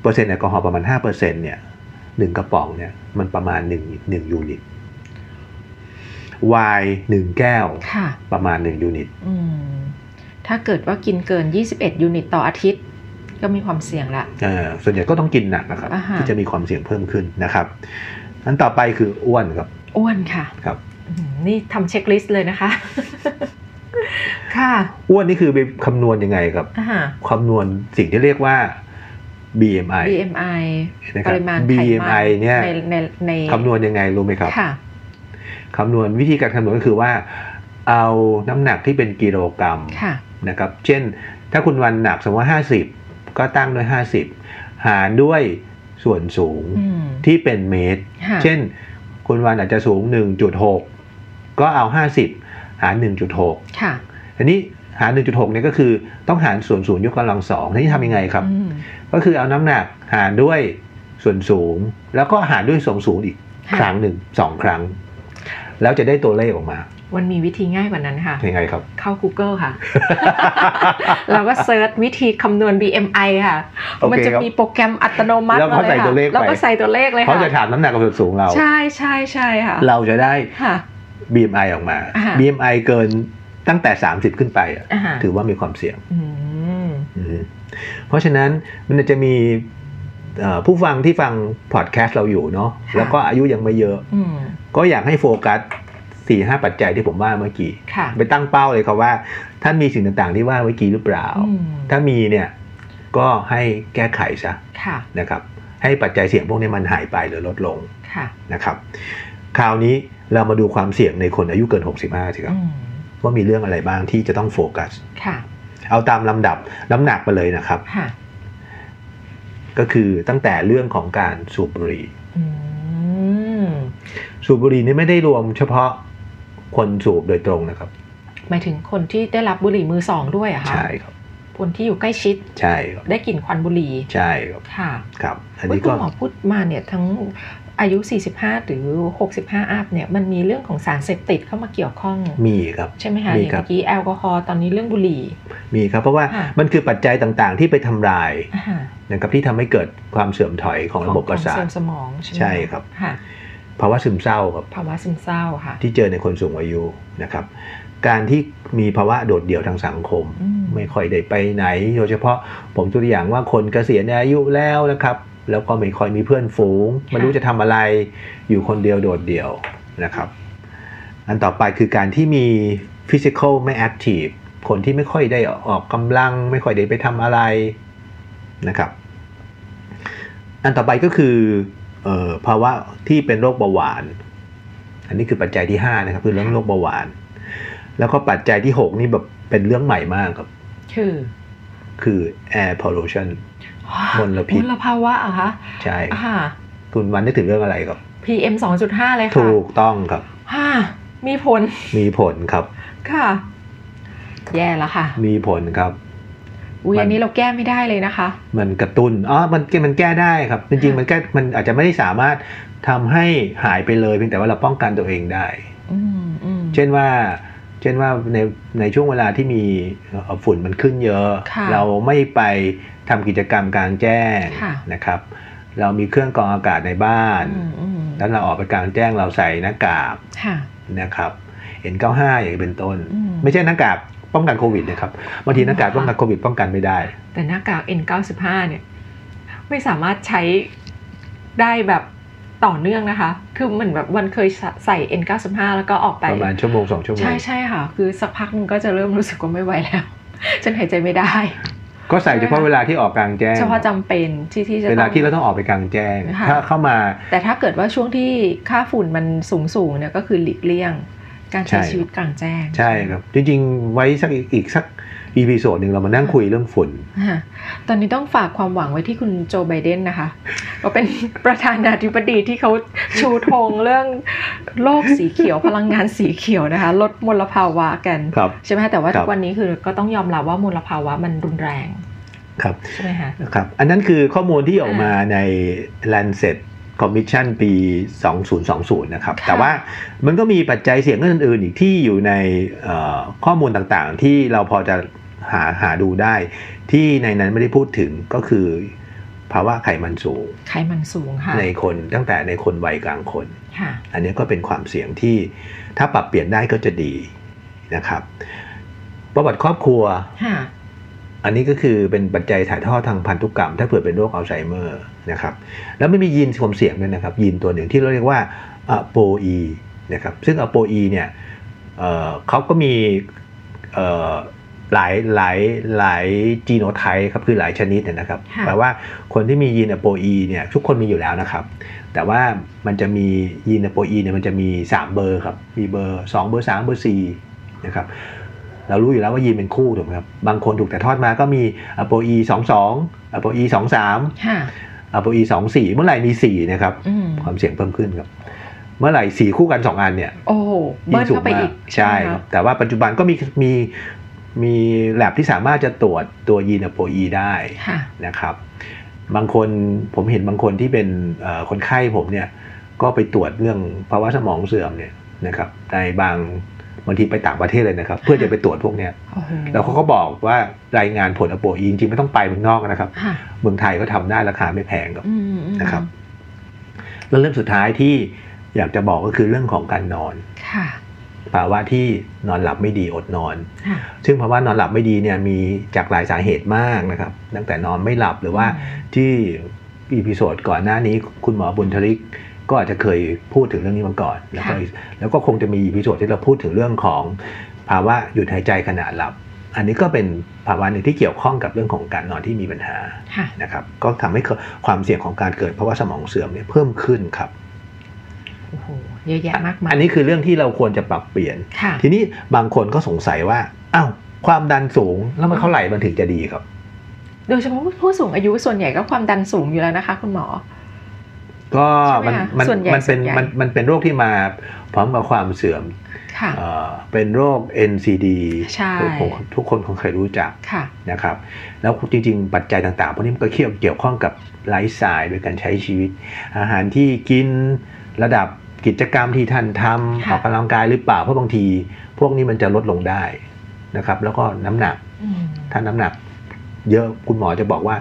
เปอร์เซ็นต์แอลกอฮอล์ประมาณ5%เนี่ยหนึ่งกระป๋องเนี่ยมันประมาณ1 1 unitไวน์หนึ่งแก้วประมาณหนึ่ง unitถ้าเกิดว่ากินเกิน 21 unit ต่ออาทิตย์ ก็มีความเสี่ยงละส่วนใหญ่ก็ต้องกินหนักนะครับ ที่จะมีความเสี่ยงเพิ่มขึ้นนะครับอันต่อไปคืออ้วนครับ อ้วนค่ะครับนี่ทำ checklist เลยนะคะค่ะ อ้วนนี่คือไปคำนวณยังไงครับคำนวณสิ่งที่เรียกว่า BMI BMI ปริมาณ BMI เนี่ยในในคำนวณยังไงรู้ไหมครับคำนวณวิธีการคำนวณก็คือว่า เอาน้ำหนักที่เป็นกิโลกรัมนะครับ เช่น ถ้าคุณวันหนักสมมติว่าห้าสิบก็ตั้งด้วยห้าสิบหารด้วยส่วนสูงที่เป็นเมตร เช่น คุณวันอาจจะสูง 1.6 ก็เอา 50 หาร 1.6 ทีนี้หาร 1.6เนี่ยก็คือต้องหารส่วนสูงยกกำลังสองทีนี้ทำยังไงครับ ก็คือเอาน้ำหนักหารด้วยส่วนสูง แล้วก็หารด้วยส่วนสูงอีกครั้งหนึ่งสองครั้ง แล้วจะได้ตัวเลขออกมามันมีวิธีง่ายกว่านั้นค่ะ ยังไงครับ เข้า Google ค่ะ เราก็เซิร์ชวิธีคำนวณ BMI ค่ะ มันจะมีโปรแกรมอัตโนมัติเลยค่ะ แล้วก็ใส่ตัวเลขเลยค่ะเขาจะถามน้ำหนักกับส่วนสูงเรา ใช่ใช่ใช่ค่ะ เราจะได้ BMI ออกมา BMI เกิน ตั้งแต่ 30 ขึ้นไปถือว่ามีความเสี่ยงเพราะฉะนั้นมันจะมีผู้ฟังที่ฟังพอดแคสต์เราอยู่เนาะแล้วก็อายุยังไม่เยอะ ก็อยากให้โฟกัสสี่ห้าปัจจัยที่ผมว่าเมื่อกี้ ไปตั้งเป้าเลยครับว่า ท่านมีสิ่งต่างๆที่ว่าเมื่อกี้หรือเปล่า ถ้ามีเนี่ยก็ให้แก้ไขซะนะครับ ให้ปัจจัยเสี่ยงพวกนี้มันหายไปหรือลดลงนะครับ คราวนี้เรามาดูความเสี่ยงในคนอายุเกิน 65สิครับ ว่ามีเรื่องอะไรบ้างที่จะต้องโฟกัสเอาตามลำดับน้ำหนักไปเลยนะครับ ก็คือตั้งแต่เรื่องของการสูบบุหรี่สูบบุหรี่นี่ไม่ได้รวมเฉพาะคนสูบโดยตรงนะครับหมายถึงคนที่ได้รับบุหรี่มือสองด้วยอะคะใช่ครับคนที่อยู่ใกล้ชิดใช่ได้กลิ่นควันบุหรี่ใช่ครับค่ะครับ อันนี้ก็หมอพูดมาเนี่ยทั้ง อายุ 45 หรือ 65 อัพเนี่ยมันมีเรื่องของสารเสพติดเข้ามาเกี่ยวข้อง มีครับใช่ไหมคะอย่างเมื่อกี้แอลกอฮอล์ตอนนี้เรื่องบุหรี่ มีครับเพราะว่ามันคือปัจจัยต่างๆ ที่ไปทำลายนะครับที่ทำให้เกิดความเสื่อมถอยของระบบประสาทสมองใช่ครับภาวะซึมเศร้าครับภาวะซึมเศร้าค่ะที่เจอในคนสูงอายุนะครับ การที่มีภาวะโดดเดี่ยวทางสังคม ไม่ค่อยได้ไปไหน โดยเฉพาะผมตัวอย่างว่าคนเกษียณอายุแล้วนะครับ แล้วก็ไม่ค่อยมีเพื่อนฝูงไม่รู้จะทำอะไรอยู่คนเดียวโดดเดี่ยวนะครับ อันต่อไปคือการที่มีฟิสิกอลไม่แอคทีฟคนที่ไม่ค่อยได้ออกกำลัง ไม่ค่อยได้ไปทำอะไรนะครับ อันต่อไปก็คืออภาวะที่เป็นโรคเบาหวาน อันนี้คือปัจจัยที่ 5 นะครับ คือเรื่องโรคเบาหวาน แล้วก็ปัจจัยที่ 6 นี่แบบเป็นเรื่องใหม่มากครับ คือ คือ air pollution มลพิษมลภาวะอะคะใช่คุณวันนึกถึงเรื่องอะไรครับ PM 2.5 เลยค่ะ ถูกต้องครับฮ่ามีผล มีผลครับ ค่ะ แย่แล้วค่ะ มีผลครับอุ้ยอันนี้เราแก้ไม่ได้เลยนะคะ มันกระตุ้นอ๋อมันมันแก้ได้ครับ จริง ๆ มันแก้มันอาจจะไม่ได้สามารถทำให้หายไปเลยเพียงแต่ว่าเราป้องกันตัวเองได้เช่นว่า เช่นว่าในในช่วงเวลาที่มีฝุ่นมันขึ้นเยอะ เราไม่ไป ทำกิจกรรมกลางแจ้งนะครับ เรามีเครื่องกรองอากาศในบ้าน แล้วเราออกไปกลางแจ้งเราใส่หน้ากากนะครับ N95 อย่างเป็นต้น ไม่ใช่หน้ากากป้องกันโควิดนะครับบางทีหน้ากากป้องกันโควิดป้องกันไม่ได้ แต่หน้ากาก N95 เนี่ยไม่สามารถใช้ได้แบบต่อเนื่องนะคะ คือเหมือนแบบวันเคยใส่ N95 แล้วก็ออกไปประมาณชั่วโมงสองชั่วโมง ใช่ใช่ค่ะ คือสักพักนึงก็จะเริ่มรู้สึกว่าไม่ไหวแล้ว ฉันหายใจไม่ได้ ก็ใส่เฉพาะเวลาที่ออกกลางแจ้ง เฉพาะจำเป็นที่ที่จะเวลาที่เราต้องออกไปกลางแจ้ง ถ้าเข้ามา แต่ถ้าเกิดว่าช่วงที่ค่าฝุ่นมันสูงสูงเนี่ยก็คือหลีกเลี่ยง การใช้ชีวิตกลางแจ้ง ใช่ครับ จริงๆ ไว้สักอีกสัก อีพีโซดหนึ่งเรามานั่งคุยเรื่องฝุ่น ตอนนี้ต้องฝากความหวังไว้ที่คุณโจไบเดนนะคะก็เป็นประธานาธิบดีที่เขาชูธงเรื่องโลกสีเขียวพลังงานสีเขียวนะคะ ลดมลภาวะกัน ใช่ไหมแต่ว่าทุกวันนี้คือก็ต้องยอมรับว่ามลภาวะมันรุนแรงครับใช่ไหมคะครับ อันนั้นคือข้อมูลที่ออกมาใน Lancet คอมมิชชั่นปี 2020 นะครับ แต่ว่ามันก็มีปัจจัยเสี่ยงอื่นๆ อีกที่อยู่ในข้อมูลต่างๆ ที่เราพอจะหาหาดูได้ ที่ในนั้นไม่ได้พูดถึงก็คือภาวะไขมันสูง ไขมันสูงค่ะ ในคนตั้งแต่ในคนวัยกลางคน อันนี้ก็เป็นความเสี่ยงที่ถ้าปรับเปลี่ยนได้ก็จะดีนะครับ ประวัติครอบครัว อันนี้ก็คือเป็นปัจจัยถ่ายทอดทางพันธุกรรม ถ้าเผื่อเป็นโรคอัลไซเมอร์นะครับ แล้วไม่มียีนความเสี่ยงด้วยนะครับ ยีนตัวหนึ่งที่เราเรียกว่าอะโปอีนะครับ ซึ่งอะโปอีเนี่ยเขาก็มีหลายหลายหลายจีโนไทป์ครับคือหลายชนิดนะครับแปลว่าคนที่มียีนอะโปอีเนี่ยทุกคนมีอยู่แล้วนะครับ แต่ว่ามันจะมียีนอะโปอีเนี่ยมันจะมี 3 เบอร์ครับ มีเบอร์ 2 เบอร์ 3 เบอร์4นะครับ เรารู้อยู่แล้วว่ายีนเป็นคู่ถูกไหมครับ บางคนถูกแต่ทอดมาก็มีอะโปอีสองสองอะโปอีสองสามอะโปอีสองสี่เมื่อไหร่มีสี่นะครับ ความเสี่ยงเพิ่มขึ้นครับ เมื่อไหร่สี่คู่กันสองอันเนี่ย โอ้ยิ่งสูงมากใช่ครับ แต่ว่าปัจจุบันก็มีมีมีแลบที่สามารถจะตรวจตัวยีนอะโปอีได้นะครับ บางคนผมเห็นบางคนที่เป็นคนไข้ผมเนี่ย ก็ไปตรวจเรื่องภาวะสมองเสื่อมเนี่ยนะครับ ในบาง บางทีไปต่างประเทศเลยนะครับ เพื่อจะไปตรวจพวกเนี้ยแล้วเขาก็บอกว่ารายงานผล ApoE จริงๆไม่ต้องไปเมืองนอกนะครับเมืองไทยก็ทำได้ราคาไม่แพงครับนะครับแล้วเรื่องสุดท้ายที่อยากจะบอกก็คือเรื่องของการนอนภาวะที่นอนหลับไม่ดีอดนอน ซึ่งภาวะนอนหลับไม่ดีเนี่ยมีจากหลายสาเหตุมากนะครับ ตั้งแต่นอนไม่หลับหรือว่าที่ episode ก่อนหน้านี้คุณหมอบุญทริก ก็อาจจะเคยพูดถึงเรื่องนี้มาก่อน แล้วก็แล้วก็คงจะมี episode ที่เราพูดถึงเรื่องของภาวะหยุดหายใจขณะหลับ อันนี้ก็เป็นภาวะหนึ่งที่เกี่ยวข้องกับเรื่องของการนอนที่มีปัญหานะครับ ก็ทำให้ความเสี่ยงของการเกิดภาวะสมองเสื่อมเนี่ยเพิ่มขึ้นครับโอ้โหเยอะแยะมากมายอันนี้คือเรื่องที่เราควรจะปรับเปลี่ยน ทีนี้บางคนก็สงสัยว่าอ้าวความดันสูงแล้วมันเท่าไหร่มันถึงจะดีครับ โดยเฉพาะผู้สูงอายุส่วนใหญ่ก็ความดันสูงอยู่แล้วนะคะ คุณหมอ ก็มันมันมันเป็นมันมันเป็นโรคที่มาพร้อมกับความเสื่อมเป็นโรค NCD ทุกคนทุกคนคงเคยรู้จักนะครับ แล้วจริง ๆ ปัจจัยต่างๆพวกนี้มันก็เกี่ยวเกี่ยวข้องกับไลฟ์สไตล์โดยการใช้ชีวิต อาหารที่กินระดับกิจกรรมที่ท่านทำออกกำลังกายหรือเปล่าเพราะบางที พวกนี้มันจะลดลงได้นะครับ แล้วก็น้ำหนักถ้าน้ำหนักเยอะคุณหมอจะบอกว่า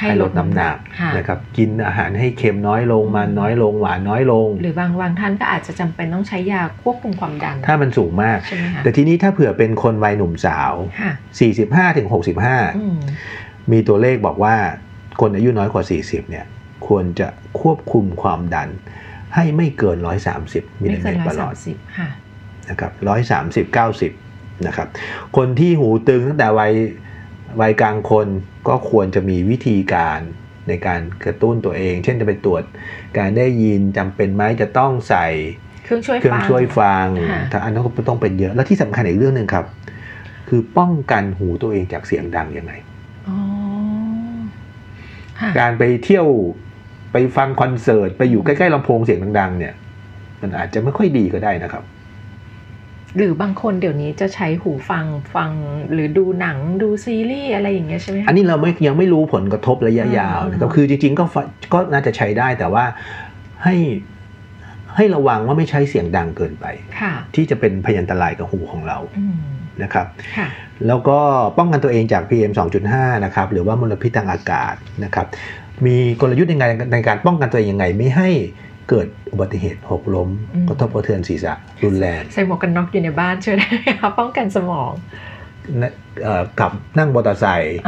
ให้ลดน้ำหนักนะครับกินอาหารให้เค็มน้อยลงมันน้อยลงหวานน้อยลง หรือบางบางท่านก็อาจจะจำเป็นต้องใช้ยาควบคุมความดัน ถ้ามันสูงมาก แต่ทีนี้ถ้าเผื่อเป็นคนวัยหนุ่มสาว 45ถึง65 มีตัวเลขบอกว่าคนอายุน้อยกว่า 40เนี่ยควรจะควบคุมความดัน ให้ไม่เกิน 130มิลลิเมตรต่อหลอดนะครับ130 90นะครับคนที่หูตึงตั้งแต่วัยวัยกลางคน ก็ควรจะมีวิธีการในการกระตุ้นตัวเอง เช่นจะไปตรวจการได้ยินจำเป็นไหมจะต้องใส่เครื่องช่วยเครื่องช่วยฟังถ้าอันนั้นก็ต้องเป็นเยอะ แล้วที่สำคัญอีกเรื่องหนึ่งครับ คือป้องกันหูตัวเองจากเสียงดังยังไงการไปเที่ยวไปฟังคอนเสิร์ตไปอยู่ใกล้ๆลำโพงเสียงดังๆเนี่ย มันอาจจะไม่ค่อยดีก็ได้นะครับ หรือบางคนเดี๋ยวนี้จะใช้หูฟังฟังหรือดูหนังดูซีรีส์อะไรอย่างเงี้ยใช่ไหมอันนี้เราไม่ยังไม่รู้ผลกระทบระยะยาวนะครับคือจริง ๆ ก็ก็น่าจะใช้ได้แต่ว่าให้ให้ระวังว่าไม่ใช้เสียงดังเกินไป ที่จะเป็นพยันตรายกับหูของเรานะครับแล้วก็ป้องกันตัวเองจาก PM 2.5 นะครับหรือว่ามลพิษทางอากาศนะครับมีกลยุทธ์ยังไงในการป้องกันตัวเองยังไงไม่ให้ เกิดอุบัติเหตุหกล้มกระทบกระเทือนศีรษะรุนแรงใส่หมวกกันน็อกอยู่ในบ้านช่วยได้คะป้องกันสมองกับนั่งมอเตอร์ไซค์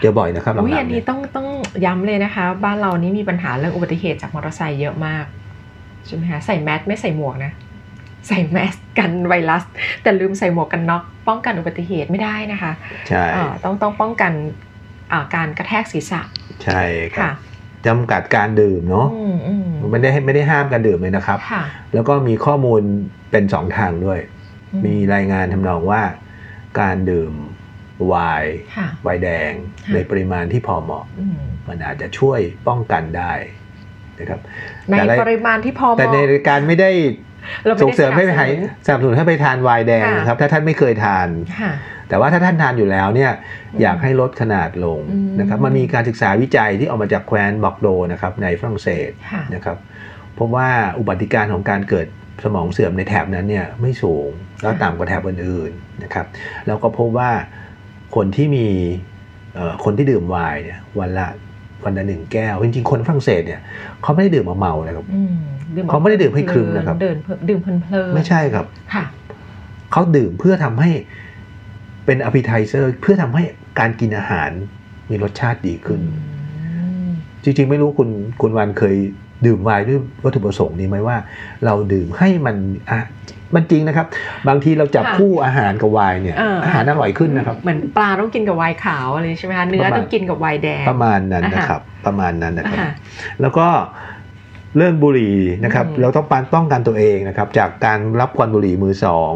เจอบ่อยนะครับหลังๆอันนี้ต้องต้องย้ำเลยนะคะ บ้านเรานี่มีปัญหาเรื่องอุบัติเหตุจากมอเตอร์ไซค์เยอะมากใช่ไหมคะใส่แมสไม่ใส่หมวกนะใส่แมสกันไวรัส แต่ลืมใส่หมวกกันน็อกป้องกันอุบัติเหตุไม่ได้นะคะใช่ต้องต้องป้องกันการกระแทกศีรษะใช่ครับ จำกัดการดื่มเนาะไม่ได้ไม่ได้ห้ามการดื่มเลยนะครับ แล้วก็มีข้อมูลเป็นสองทางด้วย มีรายงานทำนองว่า การดื่มไวน์ไวน์แดงในปริมาณที่พอเหมาะ มันอาจจะช่วยป้องกันได้นะครับในปริมาณที่พอเหมาะแต่ในการไม่ได้ส่งเสริมให้ไปหายสนับสนุนให้ไปทานไวน์แดงนะครับ ถ้าท่านไม่เคยทาน แต่ว่าถ้าท่านทานอยู่แล้วเนี่ยอยากให้ลดขนาดลงนะครับมันมีการศึกษาวิจัยที่ออกมาจากแคว้นบอกโดนะครับในฝรั่งเศสนะครับพบว่าอุบัติการของการเกิดสมองเสื่อมในแถบนั้นเนี่ยไม่สูงแล้วต่ำกว่าแถบอื่นๆนะครับแล้วก็พบว่าคนที่มีคนที่ดื่มไวน์เนี่ยวันละวันละหนึ่งแก้ว จริงๆ คนฝรั่งเศสเนี่ยเขาไม่ได้ดื่มมาเมานะครับเขาไม่ได้ดื่มให้คลึมนะครับดื่มเพลินไม่ใช่ครับเขาดื่มเพื่อทำให้ เป็นอภิไทเซอร์เพื่อทำให้การกินอาหารมีรสชาติดีขึ้น จริงๆ ไม่รู้คุณคุณวันเคยดื่มไวน์ด้วยวัตถุประสงค์นี้ไหมว่า เราดื่มให้มันอะมันจริงนะครับ บางทีเราจับคู่อาหารกับไวน์เนี่ย อาหารอร่อยขึ้นนะครับ เหมือนปลาต้องกินกับไวน์ขาวอะไรใช่ไหมคะเนื้อต้องกินกับไวน์แดงประมาณนั้นนะครับ ประมาณนั้นนะครับ แล้วก็เรื่องบุหรี่นะครับ เราต้องป้องกันตัวเองนะครับ จากการรับควันบุหรี่มือสอง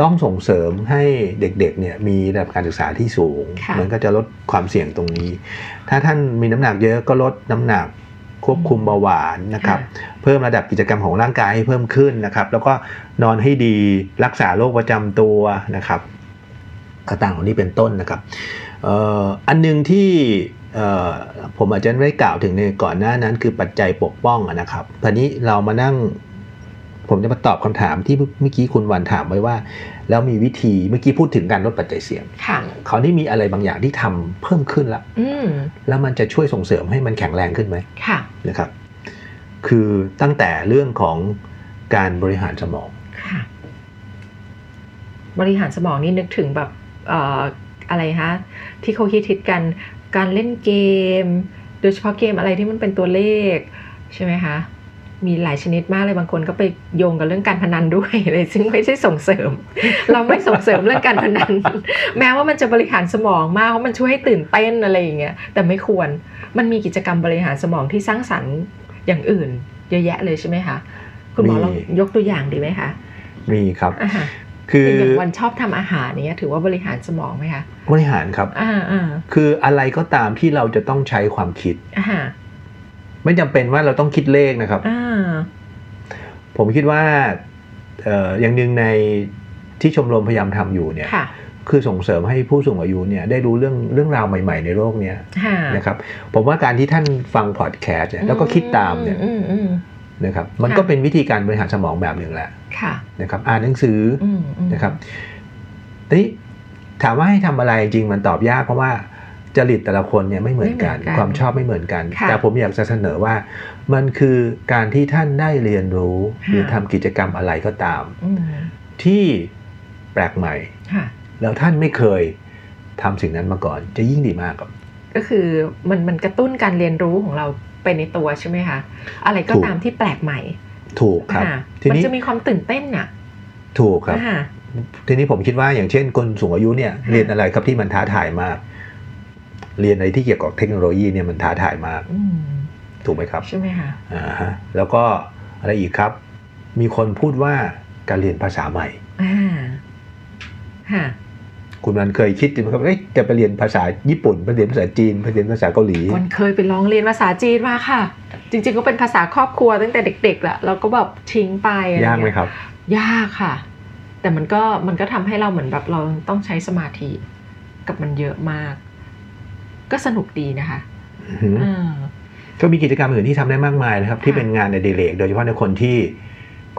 ต้องส่งเสริมให้เด็กๆเนี่ยมีระดับการศึกษาที่สูง มันก็จะลดความเสี่ยงตรงนี้ ถ้าท่านมีน้ำหนักเยอะก็ลดน้ำหนักควบคุมเบาหวานนะครับ เพิ่มระดับกิจกรรมของร่างกายให้เพิ่มขึ้นนะครับ แล้วก็นอนให้ดีรักษาโรคประจำตัวนะครับต่างๆของนี้เป็นต้นนะครับอันนึงที่ผมอาจจะไม่กล่าวถึงในก่อนหน้านั้นคือปัจจัยปกป้องนะครับทีนี้เรามานั่ง ผมจะมาตอบคำถามที่เมื่อกี้คุณวันถามไว้ว่า แล้วมีวิธีเมื่อกี้พูดถึงการลดปัจจัยเสี่ยงเขานี่มีอะไรบางอย่างที่ทำเพิ่มขึ้นละแล้วมันจะช่วยส่งเสริมให้มันแข็งแรงขึ้นไหมนะครับ คือตั้งแต่เรื่องของการบริหารสมองบริหารสมองนี่นึกถึงแบบอะไรคะที่เขาคิดๆกันการเล่นเกม โดยเฉพาะเกมอะไรที่มันเป็นตัวเลขใช่ไหมคะ มีหลายชนิดมากเลยบางคนก็ไปโยงกับเรื่องการพนันด้วยเลยซึ่งไม่ใช่ส่งเสริม เราไม่ส่งเสริมเรื่องการพนัน แม้ว่ามันจะบริหารสมองมากเพราะมันช่วยให้ตื่นเต้นอะไรอย่างเงี้ยแต่ไม่ควรมันมีกิจกรรมบริหารสมองที่สร้างสรรค์อย่างอื่น เยอะแยะเลยใช่ไหมคะคุณหมอลองยกตัวอย่างดีไหมคะมีครับคืออย่างวันชอบทำอาหารเนี้ยถือว่าบริหารสมองไหมคะบริหารครับอ่าคืออะไรก็ตามที่เราจะต้องใช้ความคิด ไม่จำเป็นว่าเราต้องคิดเลขนะครับผมคิดว่าอย่างหนึ่งในที่ชมรมพยายามทำอยู่เนี่ยคือส่งเสริมให้ผู้สูงอายุเนี่ยได้รู้เรื่องเรื่องราวใหม่ ๆ ในโลกเนี้ยนะครับ ผมว่าการที่ท่านฟังพอดแคสต์แล้วก็คิดตามเนี่ยนะครับ มันก็เป็นวิธีการบริหารสมองแบบหนึ่งแหละนะครับ อ่านหนังสือนะครับทีนี้ถามว่าให้ทำอะไรจริงมันตอบยากเพราะว่า จริตแต่ละคนเนี่ยไม่เหมือนกัน ความชอบไม่เหมือนกัน แต่ผมอยากจะเสนอว่า มันคือการที่ท่านได้เรียนรู้ หรือทำกิจกรรมอะไรก็ตาม ที่แปลกใหม่ แล้วท่านไม่เคยทำสิ่งนั้นมาก่อน จะยิ่งดีมากครับ ก็คือมันมันกระตุ้นการเรียนรู้ของเราไปในตัวใช่ไหมคะ อะไรก็ตามที่แปลกใหม่ ถูกครับ ทีนี้มันจะมีความตื่นเต้นอะถูกครับทีนี้ผมคิดว่าอย่างเช่นคนสูงอายุเนี่ยเรียนอะไรครับที่มันท้าทายมาก เรียนอะไรที่เกี่ยวกับเทคโนโลยีเนี่ยมันท้าทายมากถูกไหมครับ ใช่ไหมคะอ่าฮะแล้วก็อะไรอีกครับ มีคนพูดว่าการเรียนภาษาใหม่อ่าฮะคุณมันเคยคิดไหมครับจะไปเรียนภาษาญี่ปุ่นไปเรียนภาษาจีนไปเรียนภาษาเกาหลี มันเคยไปลองเรียนภาษาจีนมาค่ะ จริง ๆ ก็เป็นภาษาครอบครัวตั้งแต่เด็กๆแหละเราก็แบบทิ้งไปยากไหมครับ ยากค่ะ แต่มันก็มันก็ทำให้เราเหมือนแบบเราต้องใช้สมาธิกับมันเยอะมาก ก็สนุกดีนะคะก็มีกิจกรรมอื่นที่ทำได้มากมายนะครับ ที่เป็นงานในเดเรกโดยเฉพาะในคนที่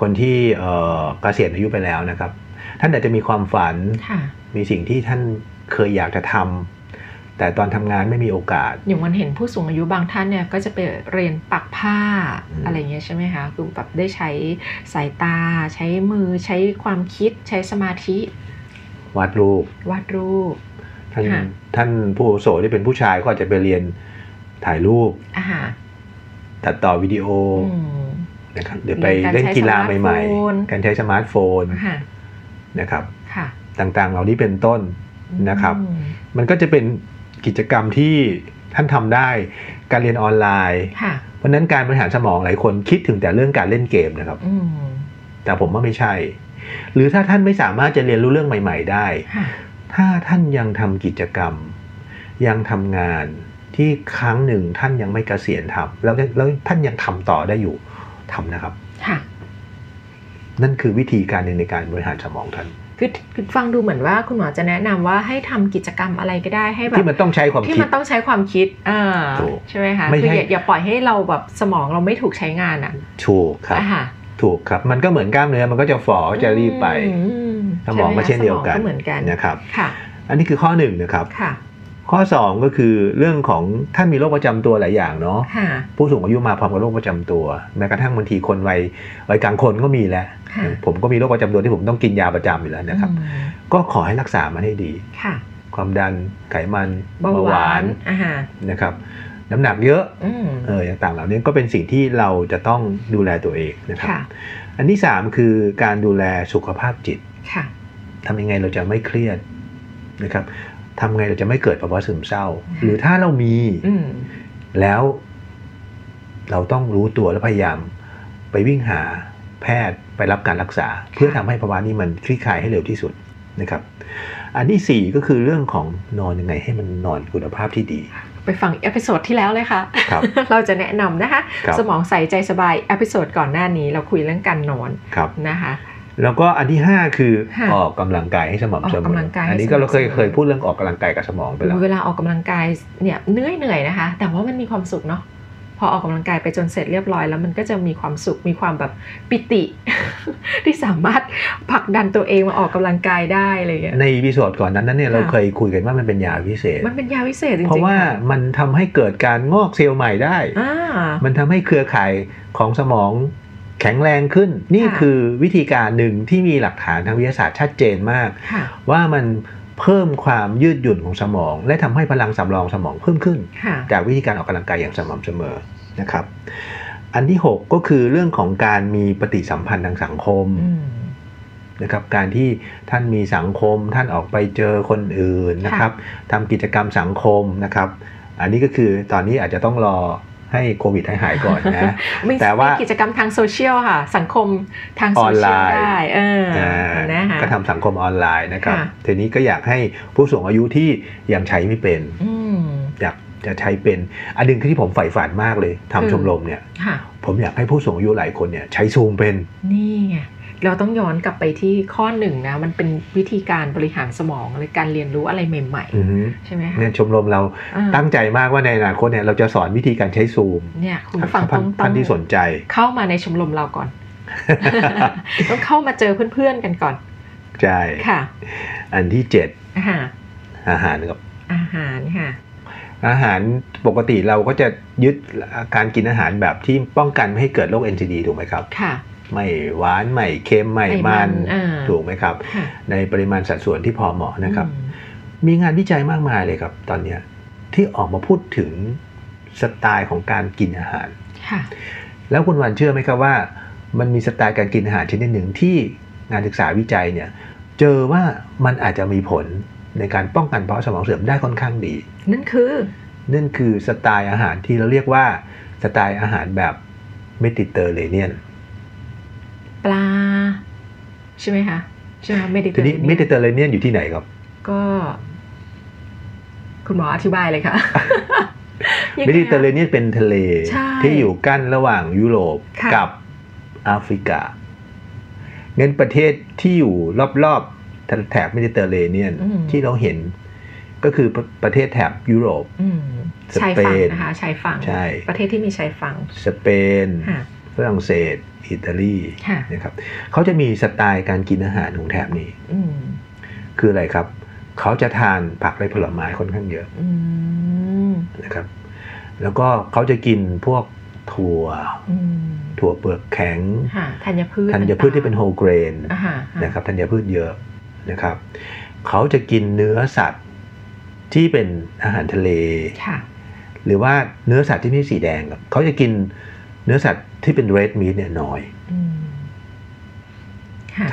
คนที่เกษียณอายุไปแล้วนะครับ ท่านอาจจะมีความฝันมีสิ่งที่ท่านเคยอยากจะทำแต่ตอนทำงานไม่มีโอกาส อย่างมันเห็นผู้สูงอายุบางท่านเนี่ยก็จะไปเรียนปักผ้าอะไรเงี้ยใช่ไหมคะคือแบบได้ใช้สายตา ใช้มือใช้ความคิดใช้สมาธิ วาดรูปวาดรูป ท่านท่านผู้โสที่เป็นผู้ชายก็อาจจะไปเรียนถ่ายรูปตัดต่อวิดีโอนะครับเดี๋ยวไปเล่นกีฬาใหม่ๆ การใช้สมาร์ทโฟนนะครับต่างๆ เหล่านี้เป็นต้นนะครับ มันก็จะเป็นกิจกรรมที่ท่านทำได้การเรียนออนไลน์เพราะนั้นการบริหารสมองหลายคนคิดถึงแต่เรื่องการเล่นเกมนะครับแต่ผมว่าไม่ใช่ หรือถ้าท่านไม่สามารถจะเรียนรู้เรื่องใหม่ ๆ ได้ ถ้าท่านยังทำกิจกรรม ยังทำงานที่ครั้งหนึ่งท่านยังไม่เกษียณทำแล้วแล้วท่านยังทำต่อได้อยู่ทำนะครับนั่นคือวิธีการหนึ่งในการบริหารสมองท่านคือฟังดูเหมือนว่าคุณหมอจะแนะนำว่าให้ทำกิจกรรมอะไรก็ได้ให้แบบที่มันต้องใช้ความคิดที่มันต้องใช้ความคิดอ่าใช่ไหมคะคืออย่าอย่าปล่อยให้เราแบบสมองเราไม่ถูกใช้งานอะถูกครับถูกครับ มันก็เหมือนกล้ามเนื้อมันก็จะฝ่อจะรีบไป สมองก็เช่นเดียวกันนะครับอันนี้คือข้อหนึ่งนะครับข้อ 2 ก็คือเรื่องของท่านมีโรคประจำตัวหลายอย่างเนาะผู้สูงอายุมาพร้อมกับโรคประจำตัวแม้กระทั่งบางทีคนวัยวัยกลางคนก็มีแล้ว ผมก็มีโรคประจำตัวที่ผมต้องกินยาประจำอยู่แล้วนะครับ ก็ขอให้รักษามันให้ดีความดันไขมันเบาหวานนะครับน้ำหนักเยอะเอออย่างต่างเหล่านี้ก็เป็นสิ่งที่เราจะต้องดูแลตัวเองนะครับ อันที่สามคือการดูแลสุขภาพจิต ทำยังไงเราจะไม่เครียดนะครับทำไงเราจะไม่เกิดภาวะซึมเศร้า หรือถ้าเรามีแล้วเราต้องรู้ตัวและพยายามไปวิ่งหาแพทย์ไปรับการรักษา เพื่อทำให้ภาวะนี้มันคลี่คลายให้เร็วที่สุดนะครับ อันที่สี่ก็คือเรื่องของนอนยังไงให้มันนอนคุณภาพที่ดี ไปฟัง episodeที่แล้วเลยค่ะคเราจะแนะนำนะคะ สมองใส่ใจสบาย episode ก่อนหน้านี้เราคุยเรื่องการนอนนะคะ แล้วก็อันที่ห้าคือออกกำลังกายให้สม่ำเสมออันนี้ก็เราเคยเคยพูดเรื่องออกกำลังกายกับสมองไปแล้วเวลาออกกำลังกายเนี่ยเหนื่อยเหนื่อยนะคะ แต่ว่ามันมีความสุขเนาะพอออกกำลังกายไปจนเสร็จเรียบร้อยแล้วมันก็จะมีความสุขมีความแบบปิติ ที่สามารถผลักดันตัวเองมาออกกำลังกายได้อะไรเงี้ยในวิดีโอก่อนนั้นเนี่ยเราเคยคุยกันว่ามันเป็นยาวิเศษ มันเป็นยาวิเศษจริงๆเพราะว่ามันทำให้เกิดการงอกเซลล์ใหม่ได้มันทำให้เครือข่ายของสมอง แข็งแรงขึ้น นี่คือวิธีการหนึ่งที่มีหลักฐานทางวิทยาศาสตร์ชัดเจนมาก ว่ามันเพิ่มความยืดหยุ่นของสมอง และทำให้พลังสำรองสมองเพิ่มขึ้น จากวิธีการออกกำลังกายอย่างสม่ำเสมอนะครับ อันที่ 6 ก็คือเรื่องของการมีปฏิสัมพันธ์ทางสังคมนะครับการที่ท่านมีสังคมท่านออกไปเจอคนอื่นนะครับทำกิจกรรมสังคมนะครับ อันนี้ก็คือตอนนี้อาจจะต้องรอ ให้โควิดให้หายก่อนนะแต่ว่ากิจกรรมทางโซเชียลค่ะ สังคมทางโซเชียลได้เออนะคะก็ทำสังคมออนไลน์นะครับทีนี้ก็อยากให้ผู้สูงอายุที่ยังใช้ไม่เป็นอยากจะใช้เป็นอันหนึ่งที่ผมใฝ่ฝันมากเลยทำชมรมเนี่ยผมอยากให้ผู้สูงอายุหลายคนเนี่ยใช้ซูมเป็นนี่ไง เราต้องย้อนกลับไปที่ข้อหนึ่งนะมันเป็นวิธีการบริหารสมองหรือการเรียนรู้อะไรใหม่ๆใช่ไหมคะเนี่ยชมรมเราตั้งใจมากว่าในอนาคตเนี่ยเราจะสอนวิธีการใช้ซูมเนี่ยคุณฟังต้องท่านที่สนใจ เข้ามาในชมรมเราก่อน ต้องเข้ามาเจอเพื่อนๆกันก่อนใช่ค่ะ อันที่เจ็ดอาหารอาหารกับอาหารค่ะอาหารปกติเราก็จะยึดการกินอาหารแบบที่ป้องกันไม่ให้เกิดโรค NCD ถูกไหมครับ ค่ะ ไม่หวานไม่เค็มไม่มันถูกไหมครับ ในปริมาณสัดส่วนที่พอเหมาะนะครับ มีงานวิจัยมากมายเลยครับ ตอนนี้ที่ออกมาพูดถึงสไตล์ของการกินอาหารแล้วคุณวันเชื่อไหมครับว่า มันมีสไตล์การกินอาหารชนิดหนึ่งที่งานศึกษาวิจัยเนี่ยเจอว่ามันอาจจะมีผลในการป้องกันภาวะสมองเสื่อมได้ค่อนข้างดี นั่นคือ นั่นคือสไตล์อาหารที่เราเรียกว่าสไตล์อาหารแบบเมดิเตอร์เรเนียน ปลา ใช่ไหมคะใช่ไหมเมดิเตอร์เรเนียนเมดิเตอร์เรเนียนอยู่ที่ไหนครับ ก็ คุณหมออธิบายเลยค่ะเมดิเตอร์เรเนียนเป็นทะเล ที่อยู่กั้นระหว่างยุโรปกับแอฟริกาเงินประเทศที่อยู่รอบๆแถบเมดิเตอร์เรเนียนที่เราเห็นก็คือประเทศแถบยุโรปสเปนนะคะชายฝั่ง ใช่ ประเทศที่มีชายฝั่ง สเปน ฝรั่งเศส อิตาลีนะครับเขาจะมีสไตล์การกินอาหารของแถบนี้คืออะไรครับ เขาจะทานผักและผลไม้ค่อนข้างเยอะนะครับ แล้วก็เขาจะกินพวกถั่วถั่วเปลือกแข็งธัญพืชธัญพืชที่เป็นโฮเกรนนะครับธัญพืชเยอะนะครับ เขาจะกินเนื้อสัตว์ที่เป็นอาหารทะเลหรือว่าเนื้อสัตว์ที่ไม่สีแดงครับเขาจะกิน เนื้อสัตว์ที่เป็นเรดมีทเนี่ยน้อย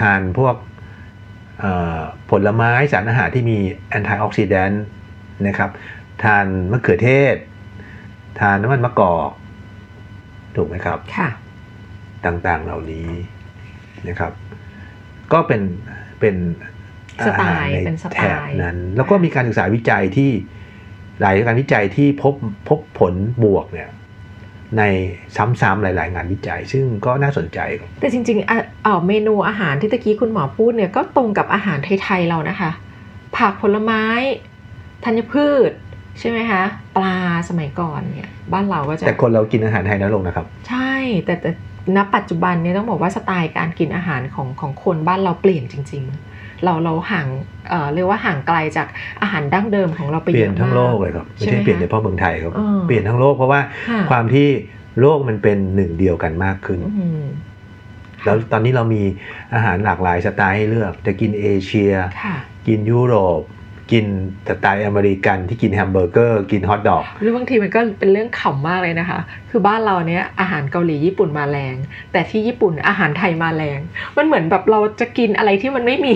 ทานพวกผลไม้สารอาหารที่มีแอนตี้ออกซิแดนต์นะครับทานมะเขือเทศ ทานน้ำมันมะกอกถูกไหมครับค่ะต่างๆเหล่านี้นะครับ ก็เป็นเป็นสไตล์เป็นสไตล์นั้น แล้วก็มีการศึกษาวิจัยที่หลายการวิจัยที่พบพบผลบวกเนี่ย ในซ้ำๆหลาย ๆ งานวิจัย ซึ่งก็น่าสนใจครับแต่จริงๆอ่เมนูอาหารที่ตะกี้คุณหมอพูดเนี่ยก็ตรงกับอาหารไทยๆเรานะคะ ผักผลไม้ธัญพืช ใช่ไหมคะ ปลาสมัยก่อนเนี่ยบ้านเราก็จะแต่คนเรากินอาหารไทยน้อยลงนะครับ ใช่แต่แต่ณปัจจุบันเนี่ยต้องบอกว่าสไตล์การกินอาหารของของคนบ้านเราเปลี่ยนจริง ๆ เราเราห่างเเรียกว่าห่างไกลจากอาหารดั้งเดิมของเราไปเปลี่ยนทั้งโลกเลยครับไม่ใช่เปลี่ยนเฉพาะเมืองไทยครับเปลี่ยนทั้งโลกเพราะว่าความที่โลกมันเป็นหนึ่งเดียวกันมากขึ้นแล้วตอนนี้เรามีอาหารหลากหลายสไตล์ให้เลือก จะกินเอเชีย กินยุโรป กินสไตล์อเมริกันที่กินแฮมเบอร์เกอร์ กินฮอทดอก หรือบางทีมันก็เป็นเรื่องขำมากเลยนะคะ คือบ้านเราเนี้ยอาหารเกาหลีญี่ปุ่นมาแรง แต่ที่ญี่ปุ่นอาหารไทยมาแรง มันเหมือนแบบเราจะกินอะไรที่มันไม่มี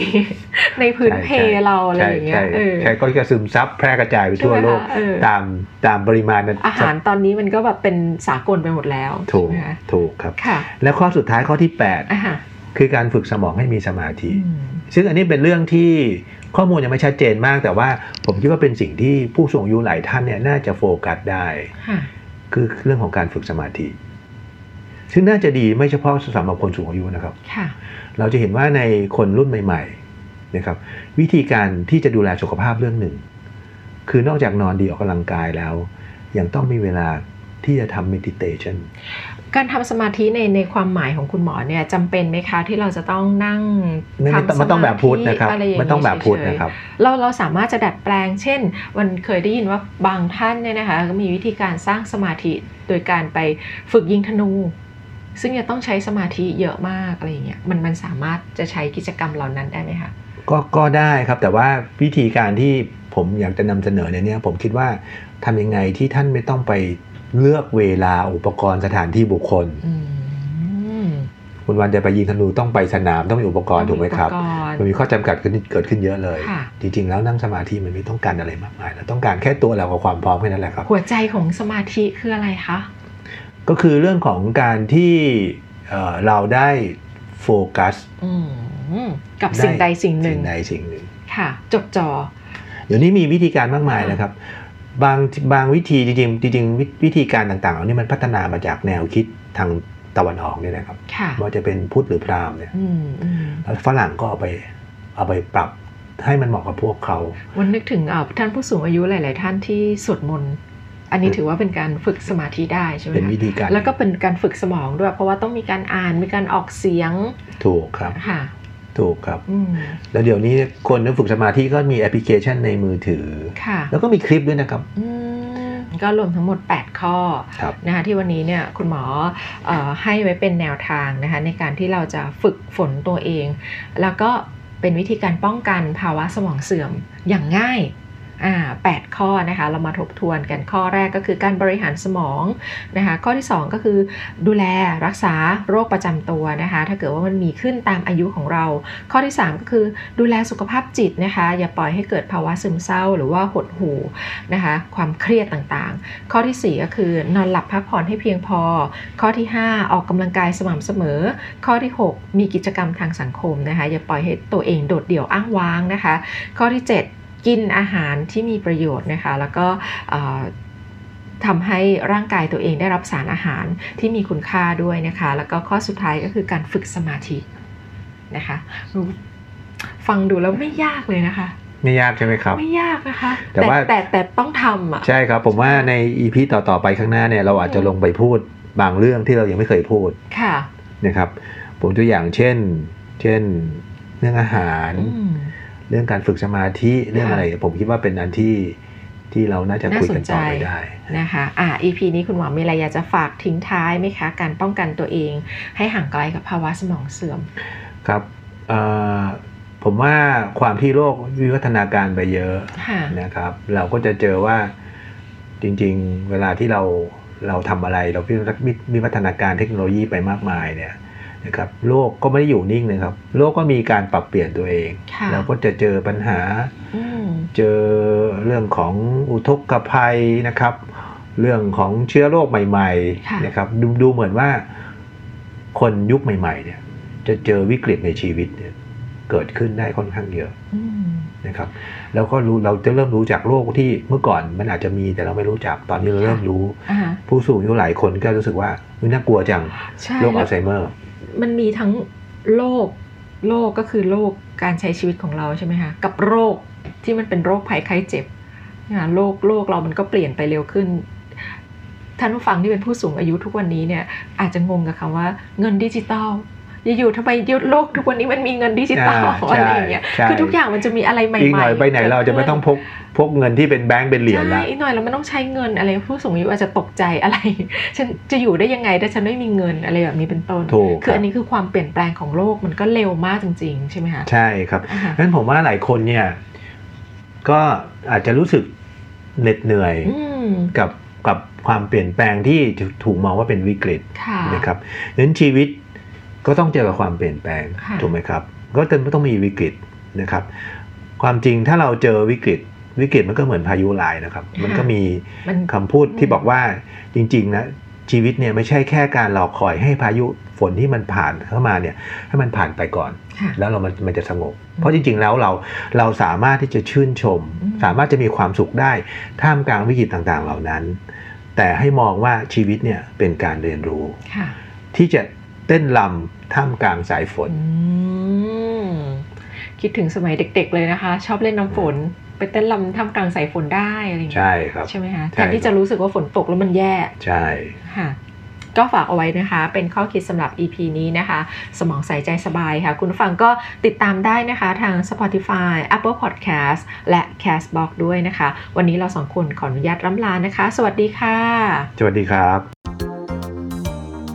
ในพื้นเพเราอะไรอย่างเงี้ยใช่ก็จะซึมซับแพร่กระจายไปทั่วโลกตามตามปริมาณนั้นอาหารตอนนี้มันก็แบบเป็นสากลไปหมดแล้ว ถูกถูกครับ แล้วข้อสุดท้ายข้อที่8 คือการฝึกสมองให้มีสมาธิ ซึ่งอันนี้เป็นเรื่องที่ข้อมูลยังไม่ชัดเจนมาก แต่ว่าผมคิดว่าเป็นสิ่งที่ผู้สูงอายุหลายท่านเนี่ยน่าจะโฟกัสได้ คือเรื่องของการฝึกสมาธิ ซึ่งน่าจะดีไม่เฉพาะสำหรับคนสูงอายุนะครับเราจะเห็นว่าในคนรุ่นใหม่ๆนะครับ วิธีการที่จะดูแลสุขภาพเรื่องหนึ่ง คือนอกจากนอนดีออกกำลังกายแล้ว ยังต้องมีเวลา ที่จะทำ meditation การทำสมาธิในในความหมายของคุณหมอเนี่ยจำเป็นไหมคะที่เราจะต้องนั่งทำสมาธิแบบพุทธนะครับไม่ต้องแบบพุทธนะครับเราเราสามารถจะดัดแปลง เช่นวันเคยได้ยินว่าบางท่านเนี่ยนะคะก็มีวิธีการสร้างสมาธิโดยการไปฝึกยิงธนู ซึ่งจะต้องใช้สมาธิเยอะมากอะไรเงี้ยมันมันสามารถจะใช้กิจกรรมเหล่านั้นได้ไหมคะก็ก็ได้ครับแต่ว่าวิธีการที่ผมอยากจะนำเสนอในนี้ผมคิดว่าทำยังไงที่ท่านไม่ต้องไป เลือกเวลาอุปกรณ์สถานที่บุคคลคุณวันจะไปยิงธนูต้องไปสนามต้องมีอุปกรณ์ถูกไหมครับมันมีข้อจำกัดเกิดขึ้นเยอะเลย จริง ๆ แล้วนั่งสมาธิมันไม่ต้องการอะไรมากมายเราต้องการแค่ตัวเรากับความพร้อมแค่นั้นแหละครับ หัวใจของสมาธิคืออะไรคะก็คือเรื่องของการที่เราได้โฟกัสกับสิ่งใดสิ่งหนึ่งสิ่งใดสิ่งหนึ่งค่ะ จดจ่อเดี๋ยวนี้มีวิธีการมากมายนะครับ บางบางวิธีจริงๆจริงๆวิธีการต่างๆเหล่านี้มันพัฒนามาจากแนวคิดทางตะวันออกนี่นะครับว่าจะเป็นพุทธหรือพราหมณ์เนี่ยแล้วฝรั่งก็เอาไปเอาไปปรับให้มันเหมาะกับพวกเขา วันนึกถึงท่านผู้สูงอายุหลาย ๆ ท่านที่สวดมนต์อันนี้ถือว่าเป็นการฝึกสมาธิได้ใช่ไหมเป็นวิธีการแล้วก็เป็นการฝึกสมองด้วย เพราะว่าต้องมีการอ่านมีการออกเสียงถูกครับค่ะ ถูกครับ แล้วเดี๋ยวนี้คนนักฝึกสมาธิก็มีแอปพลิเคชันในมือถือค่ะแล้วก็มีคลิปด้วยนะครับก็รวมทั้งหมด 8 ข้อนะคะที่วันนี้เนี่ยคุณหมออให้ไว้เป็นแนวทางนะคะในการที่เราจะฝึกฝนตัวเอง แล้วก็เป็นวิธีการป้องกันภาวะสมองเสื่อมอย่างง่ายอ่า 8 ข้อนะคะเรามาทบทวนกันข้อแรกก็คือการบริหารสมองนะคะข้อที่ 2 ก็คือดูแลรักษาโรคประจำตัวนะคะถ้าเกิดว่ามันมีขึ้นตามอายุของเรา ข้อที่ 3 ก็คือดูแลสุขภาพจิตนะคะอย่าปล่อยให้เกิดภาวะซึมเศร้า หรือว่าหดหู่นะคะความเครียดต่างๆ ข้อที่ 4 ก็คือนอนหลับพักผ่อนให้เพียงพอ ข้อที่ 5 ออกกำลังกายสม่ำเสมอ ข้อที่ 6 มีกิจกรรมทางสังคมนะคะอย่าปล่อยให้ตัวเองโดดเดี่ยวอ้างว้างนะคะ ข้อที่ 7 กินอาหารที่มีประโยชน์นะคะ แล้วก็ทำให้ร่างกายตัวเองได้รับสารอาหารที่มีคุณค่าด้วยนะคะ แล้วก็ข้อสุดท้ายก็คือการฝึกสมาธินะคะฟังดูแล้วไม่ยากเลยนะคะ ไม่ยากใช่ไหมครับ ไม่ยากนะคะ แต่ว่าแต่แต่ต้องทำอะใช่ครับ ผมว่าในอีพีต่อๆไปข้างหน้าเนี่ยเราอาจจะลงไปพูดบางเรื่องที่เรายังไม่เคยพูดค่ะนะครับ ผมตัวอย่างเช่น เช่น เรื่องอาหาร เรื่องการฝึกสมาธิเรื่องอะไรผมคิดว่าเป็นอันที่ที่เราน่าจะคุยกันต่อไปได้นะคะอ่า EP นี้คุณหมอมีอะไรอยากจะฝากทิ้งท้ายไหมคะ การป้องกันตัวเองให้ห่างไกลกับภาวะสมองเสื่อม ครับผมว่าความที่โลกวิวัฒนาการไปเยอะนะครับ เราก็จะเจอว่าจริง ๆ เวลาที่เราเราทำอะไรเราวิวัฒนาการเทคโนโลยีไปมากมายเนี่ย นะครับโลกก็ไม่ได้อยู่นิ่งนะครับ โลกก็มีการปรับเปลี่ยนตัวเอง เราก็จะเจอปัญหา เจอเรื่องของอุทกภัยนะครับ เรื่องของเชื้อโรคใหม่ๆนะครับดูดูเหมือนว่าคนยุคใหม่ๆเนี่ยจะเจอวิกฤตในชีวิตเนี่ยเกิดขึ้นได้ค่อนข้างเยอะนะครับ แล้วก็รู้เราจะเริ่มรู้จากโรคที่เมื่อก่อนมันอาจจะมีแต่เราไม่รู้จักตอนนี้เราเริ่มรู้ ผู้สูงอายุหลายคนก็รู้สึกว่าน่ากลัวจังโรคอัลไซเมอร์ มันมีทั้งโรคโรคก็คือโรคการใช้ชีวิตของเราใช่ไหมคะกับโรคที่มันเป็นโรคภัยไข้เจ็บนะโรคโรคเรามันก็เปลี่ยนไปเร็วขึ้น ท่านผู้ฟังที่เป็นผู้สูงอายุทุกวันนี้เนี่ยอาจจะงงกับคำว่าเงินดิจิตอล อยู่ๆทำไมยุดโลกทุกวันนี้มันมีเงินดิจิตอลอะไรอย่างเงี้ยคือทุกอย่างมันจะมีอะไรใหม่ๆอีกหน่อยไปไหนเราจะไม่ต้องพกพกเงินที่เป็นแบงก์เป็นเหรียญแล้วอีกหน่อยเราไม่ต้องใช้เงินอะไรผู้สูงอายุอาจจะตกใจอะไร ฉันจะอยู่ได้ยังไงถ้าฉันไม่มีเงินอะไรแบบนี้เป็นต้นคืออันนี้คือความเปลี่ยนแปลงของโลกมันก็เร็วมากจริง ๆ ใช่ไหมคะใช่ครับงั้นผมว่าหลายคนเนี่ยก็อาจจะรู้สึกเหน็ดเหนื่อยกับกับความเปลี่ยนแปลงที่ถูกมองว่าเป็นวิกฤตนะครับนั้นชีวิต ก็ต้องเจอกับความเปลี่ยนแปลงถูกไหมครับ ก็ต้องต้องมีวิกฤตนะครับ ความจริงถ้าเราเจอวิกฤตวิกฤตมันก็เหมือนพายุลายนะครับ มันก็มีคำพูดที่บอกว่าจริง ๆ นะชีวิตเนี่ยไม่ใช่แค่การรอคอยให้พายุฝนที่มันผ่านเข้ามาเนี่ยให้มันผ่านไปก่อน แล้วเรามันมันจะสงบ เพราะจริง ๆ แล้วเราเราสามารถที่จะชื่นชม สามารถจะมีความสุขได้ท่ามกลางวิกฤตต่างๆ เหล่านั้น แต่ให้มองว่าชีวิตเนี่ยเป็นการเรียนรู้ที่จะเต้นลำท่ามกลางสายฝนคิดถึงสมัยเด็ก ๆ เลยนะคะ ชอบเล่นน้ำฝน ไปเต้นลำท่ามกลางสายฝนได้อะไรอย่างเงี้ยใช่ครับใช่ไหมคะแทนที่จะรู้สึกว่าฝนตกแล้วมันแย่ใช่ค่ะก็ฝากเอาไว้นะคะ เป็นข้อคิดสำหรับ EP นี้นะคะ สมองใสใจสบายค่ะ คุณฟังก็ติดตามได้นะคะ ทาง Spotify Apple Podcast และ Castbox ด้วยนะคะ วันนี้เราสองคนขออนุญาตร่ำลานะคะ สวัสดีค่ะ สวัสดีครับ